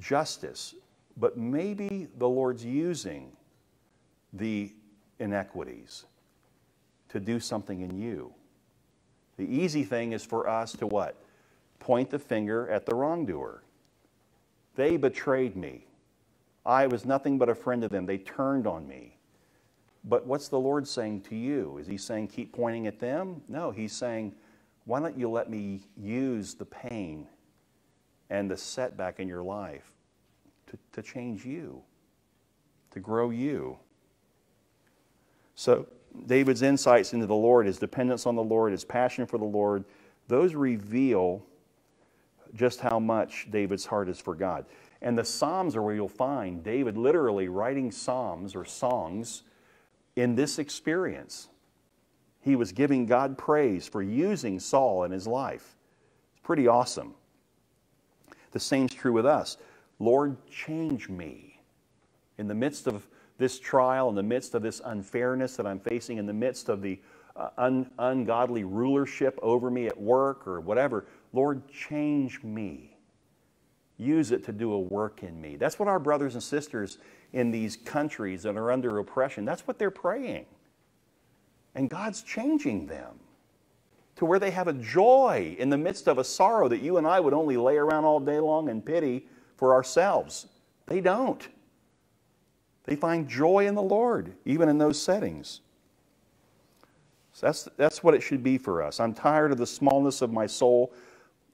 A: justice, but maybe the Lord's using the inequities to do something in you. The easy thing is for us to what? Point the finger at the wrongdoer. They betrayed me. I was nothing but a friend of them. They turned on me. But what's the Lord saying to you? Is He saying, keep pointing at them? No, He's saying, why don't you let me use the pain and the setback in your life to, to change you, to grow you? So, David's insights into the Lord, his dependence on the Lord, his passion for the Lord, those reveal just how much David's heart is for God. And the Psalms are where you'll find David literally writing psalms or songs in this experience. He was giving God praise for using Saul in his life. It's pretty awesome. The same's true with us. Lord, change me. In the midst of this trial, in the midst of this unfairness that I'm facing, in the midst of the uh, un- ungodly rulership over me at work or whatever, Lord, change me use it to do a work in me. That's what our brothers and sisters in these countries that are under oppression, that's what they're praying. And God's changing them to where they have a joy in the midst of a sorrow that you and I would only lay around all day long and pity for ourselves. They don't. They find joy in the Lord, even in those settings. So that's, that's what it should be for us. I'm tired of the smallness of my soul.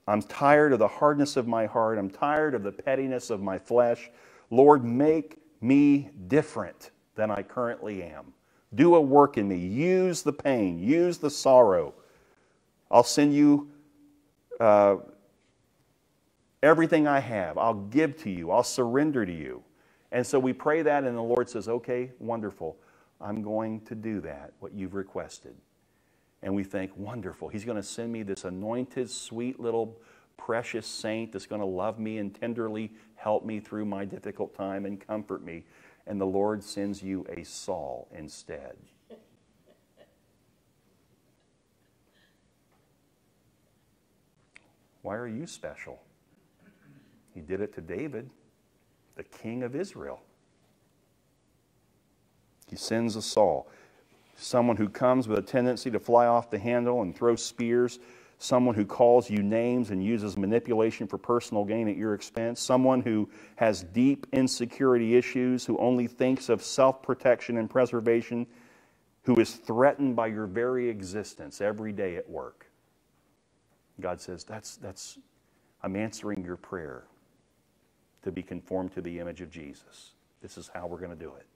A: I'm tired of the hardness of my heart. I'm tired of the pettiness of my flesh. Lord, make me different than I currently am. Do a work in me. Use the pain, use the sorrow. I'll send you uh, everything I have. I'll give to you, I'll surrender to you. And so we pray that, and the Lord says, Okay, wonderful. I'm going to do that, what you've requested and we think, wonderful, he's going to send me this anointed, sweet little precious saint that's going to love me and tenderly help me through my difficult time and comfort me. And the Lord sends you a Saul instead. Why are you special? He did it to David, the king of Israel. He sends a Saul someone who comes with a tendency to fly off the handle and throw spears, someone who calls you names and uses manipulation for personal gain at your expense, someone who has deep insecurity issues, who only thinks of self protection and preservation, who is threatened by your very existence every day at work. God says, That's, that's, I'm answering your prayer to be conformed to the image of Jesus. This is how we're going to do it.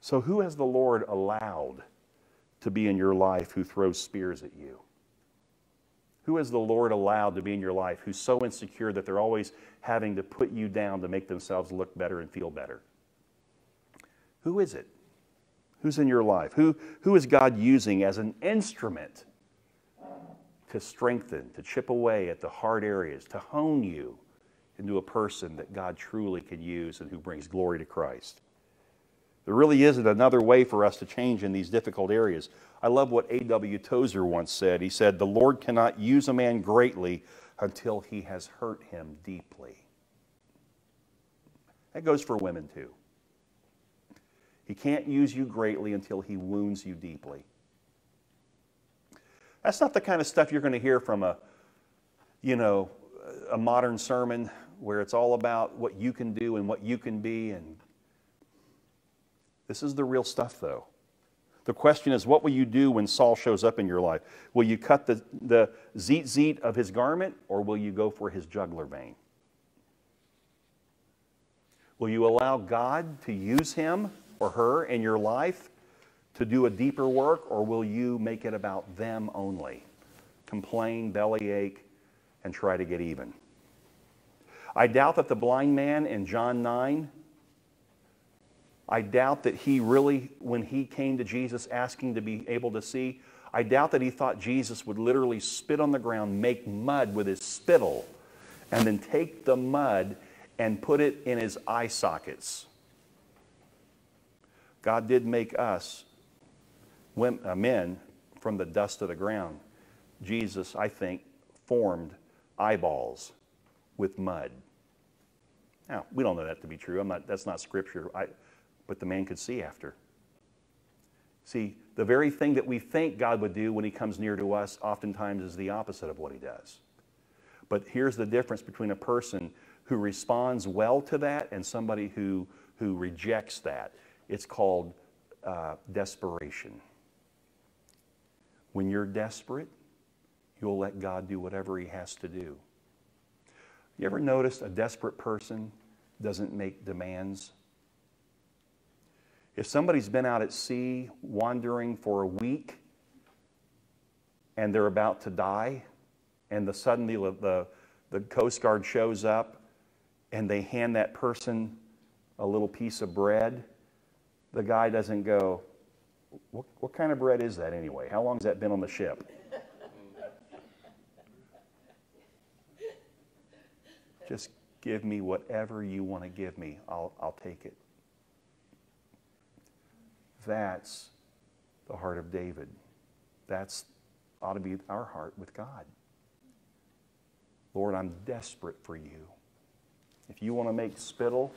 A: So, who has the Lord allowed to be in your life who throws spears at you? Who has the Lord allowed to be in your life who's so insecure that they're always having to put you down to make themselves look better and feel better? Who is it? Who's in your life? Who, who is God using as an instrument to strengthen, to chip away at the hard areas, to hone you into a person that God truly can use and who brings glory to Christ. There really isn't another way for us to change in these difficult areas. I love what A.W. Tozer once said. He said, The Lord cannot use a man greatly until he has hurt him deeply. That goes for women too. He can't use you greatly until he wounds you deeply. That's not the kind of stuff you're going to hear from a, you know, a modern sermon where it's all about what you can do and what you can be. And this is the real stuff, though. The question is, what will you do when Saul shows up in your life? Will you cut the, the tzitzit of his garment, or will you go for his jugular vein? Will you allow God to use him or her in your life to do a deeper work, or will you make it about them only? Complain, bellyache, and try to get even. I doubt that the blind man in John 9, I doubt that he really, when he came to Jesus asking to be able to see, I doubt that he thought Jesus would literally spit on the ground, make mud with his spittle, and then take the mud and put it in his eye sockets. God did make us uh, men from the dust of the ground. Jesus, I think, formed eyeballs with mud. Now, we don't know that to be true. I'm not, that's not scripture, I, but the man could see after. See, the very thing that we think God would do when he comes near to us oftentimes is the opposite of what he does. But here's the difference between a person who responds well to that and somebody who, who rejects that. It's called uh, desperation. When you're desperate, you'll let God do whatever He has to do. You ever noticed a desperate person doesn't make demands? If somebody's been out at sea wandering for a week and they're about to die, and the, suddenly the, the Coast Guard shows up and they hand that person a little piece of bread, the guy doesn't go, what, what kind of bread is that anyway? How long has that been on the ship? *laughs* Just give me whatever you want to give me. I'll, I'll take it. That's the heart of David. That's ought to be our heart with God. Lord, I'm desperate for you. If you want to make spittle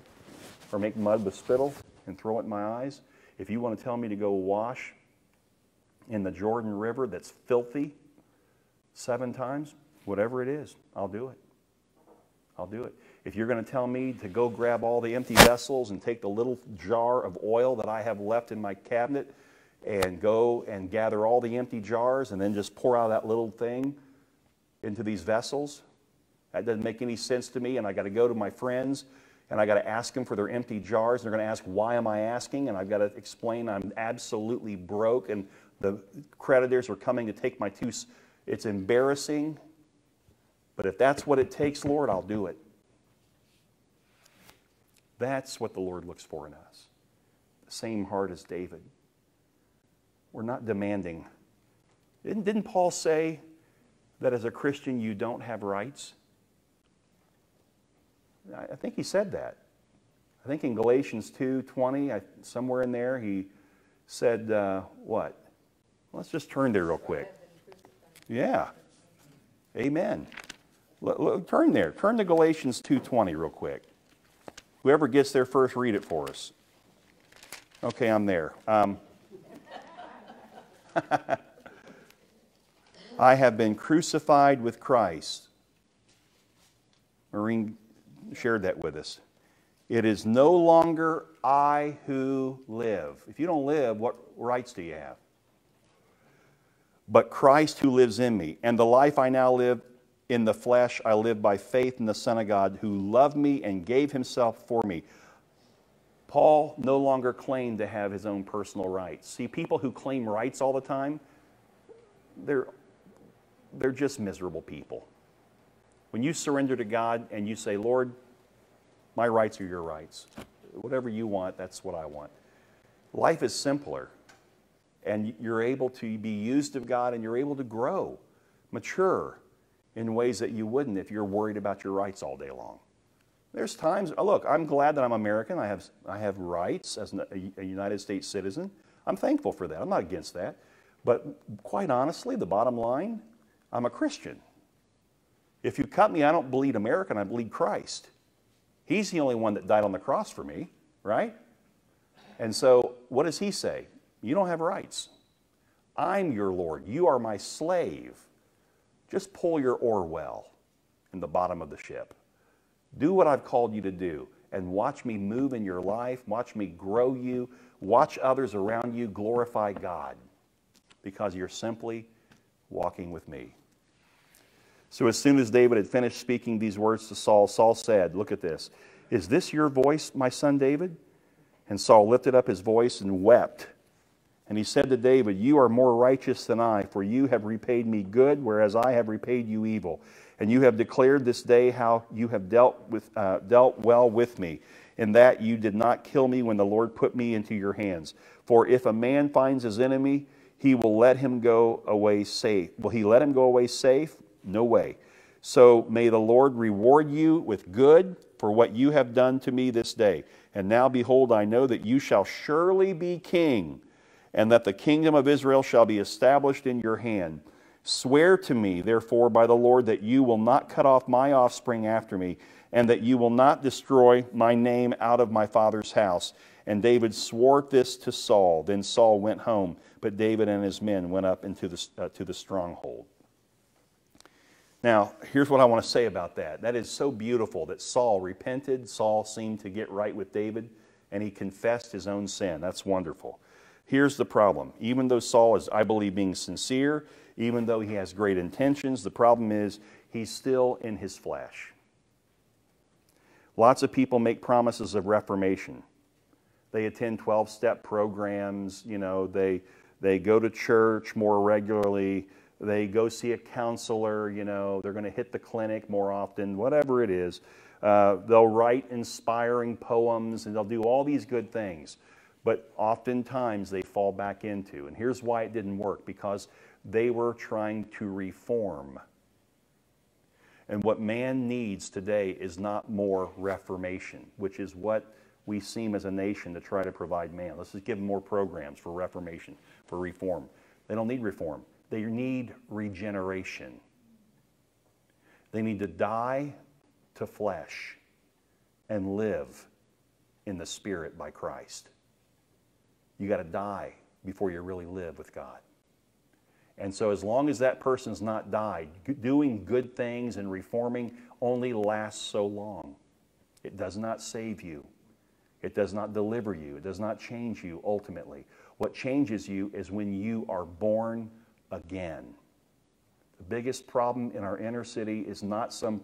A: or make mud with spittle and throw it in my eyes, if you want to tell me to go wash in the Jordan River that's filthy seven times, whatever it is, I'll do it. I'll do it. If you're going to tell me to go grab all the empty vessels and take the little jar of oil that I have left in my cabinet and go and gather all the empty jars and then just pour out that little thing into these vessels, that doesn't make any sense to me. And I got to go to my friends and I got to ask them for their empty jars. They're going to ask, why am I asking? And I've got to explain I'm absolutely broke and the creditors are coming to take my two. It's embarrassing. But if that's what it takes, Lord, I'll do it. That's what the Lord looks for in us. The same heart as David. We're not demanding. Didn't, didn't Paul say that as a Christian you don't have rights? I think he said that. I think in Galatians 2:20, somewhere in there, he said, uh, "What?" Let's just turn there real quick. Yeah, Amen. Look, look, turn there. Turn to Galatians 2.20 real quick. Whoever gets there first, read it for us. Okay, I'm there. Um, *laughs* I have been crucified with Christ. Maureen shared that with us. It is no longer I who live. If you don't live, what rights do you have? But Christ who lives in me. And the life I now live in the flesh, I live by faith in the Son of God who loved me and gave himself for me. Paul no longer claimed to have his own personal rights. See, people who claim rights all the time, they're, they're just miserable people. When you surrender to God and you say, Lord, my rights are your rights. Whatever you want, that's what I want. Life is simpler, and you're able to be used of God and you're able to grow, mature in ways that you wouldn't if you're worried about your rights all day long. There's times, oh, look, I'm glad that I'm American. I have, I have rights as a, a United States citizen. I'm thankful for that. I'm not against that. But quite honestly, the bottom line, I'm a Christian. If you cut me, I don't bleed American, I bleed Christ. He's the only one that died on the cross for me, right? And so, what does he say? You don't have rights. I'm your Lord. You are my slave. Just pull your oar well in the bottom of the ship. Do what I've called you to do and watch me move in your life, watch me grow you, watch others around you glorify God because you're simply walking with me. So, as soon as David had finished speaking these words to Saul, Saul said, Look at this. Is this your voice, my son David? And Saul lifted up his voice and wept. And he said to David, You are more righteous than I, for you have repaid me good, whereas I have repaid you evil. And you have declared this day how you have dealt, with, uh, dealt well with me, in that you did not kill me when the Lord put me into your hands. For if a man finds his enemy, he will let him go away safe. Will he let him go away safe? No way. So may the Lord reward you with good for what you have done to me this day. And now, behold, I know that you shall surely be king, and that the kingdom of Israel shall be established in your hand. Swear to me, therefore, by the Lord, that you will not cut off my offspring after me, and that you will not destroy my name out of my father's house. And David swore this to Saul. Then Saul went home, but David and his men went up into the, uh, to the stronghold. Now, here's what I want to say about that. That is so beautiful that Saul repented. Saul seemed to get right with David, and he confessed his own sin. That's wonderful. Here's the problem. Even though Saul is, I believe, being sincere, even though he has great intentions, the problem is he's still in his flesh. Lots of people make promises of reformation. They attend 12 step programs, you know, they, they go to church more regularly they go see a counselor, you know, they're going to hit the clinic more often, whatever it is. Uh, they'll write inspiring poems and they'll do all these good things. But oftentimes they fall back into, and here's why it didn't work because they were trying to reform. And what man needs today is not more reformation, which is what we seem as a nation to try to provide man. Let's just give them more programs for reformation, for reform. They don't need reform. They need regeneration. They need to die to flesh and live in the Spirit by Christ. You got to die before you really live with God. And so, as long as that person's not died, doing good things and reforming only lasts so long. It does not save you, it does not deliver you, it does not change you ultimately. What changes you is when you are born again. The biggest problem in our inner city is not some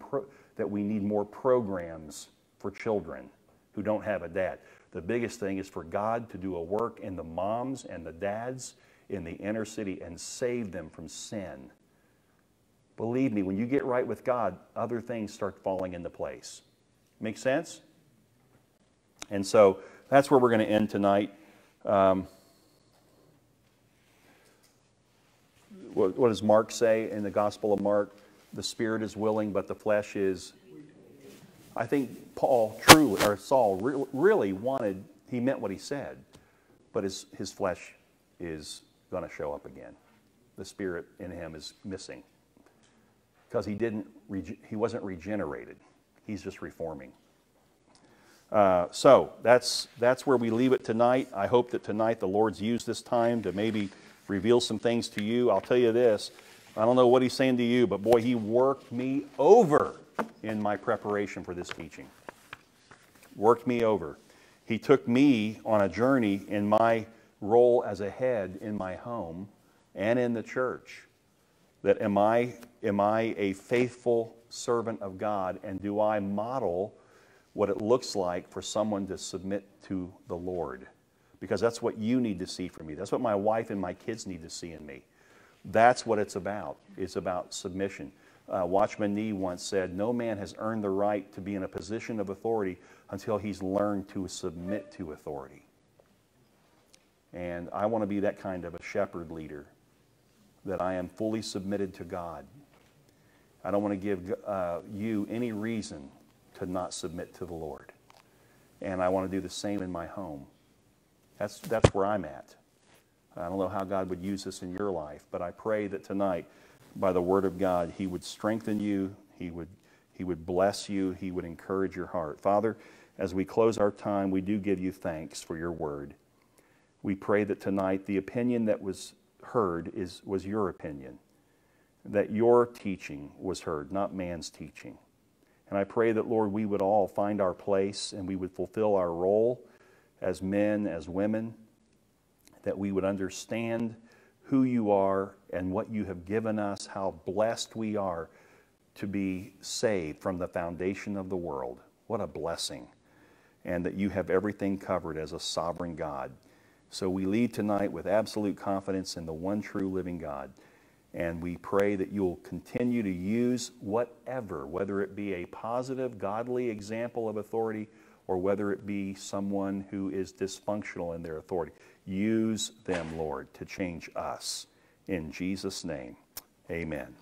A: that we need more programs for children who don't have a dad. The biggest thing is for God to do a work in the moms and the dads in the inner city and save them from sin. Believe me, when you get right with God, other things start falling into place. Make sense? And so that's where we're going to end tonight. Um, what, what does Mark say in the Gospel of Mark? The spirit is willing, but the flesh is. I think Paul truly, or Saul, re- really wanted, he meant what he said, but his, his flesh is going to show up again. The spirit in him is missing. because he didn't he wasn't regenerated. He's just reforming. Uh, so that's that's where we leave it tonight. I hope that tonight the Lord's used this time to maybe reveal some things to you. I'll tell you this: I don't know what He's saying to you, but boy, He worked me over in my preparation for this teaching. Worked me over. He took me on a journey in my role as a head in my home and in the church. That am I am I a faithful servant of God and do I model what it looks like for someone to submit to the Lord? Because that's what you need to see from me. That's what my wife and my kids need to see in me. That's what it's about. It's about submission. Uh, Watchman Nee once said, No man has earned the right to be in a position of authority until he's learned to submit to authority. And I want to be that kind of a shepherd leader, that I am fully submitted to God. I don't want to give uh, you any reason to not submit to the Lord. And I want to do the same in my home. That's, that's where I'm at. I don't know how God would use this in your life, but I pray that tonight, by the Word of God, He would strengthen you, He would, he would bless you, He would encourage your heart. Father, as we close our time, we do give you thanks for your Word. We pray that tonight the opinion that was heard is, was your opinion, that your teaching was heard, not man's teaching. And I pray that, Lord, we would all find our place and we would fulfill our role as men, as women, that we would understand who you are and what you have given us, how blessed we are to be saved from the foundation of the world. What a blessing. And that you have everything covered as a sovereign God. So we leave tonight with absolute confidence in the one true living God. And we pray that you'll continue to use whatever, whether it be a positive, godly example of authority or whether it be someone who is dysfunctional in their authority. Use them, Lord, to change us. In Jesus' name, amen.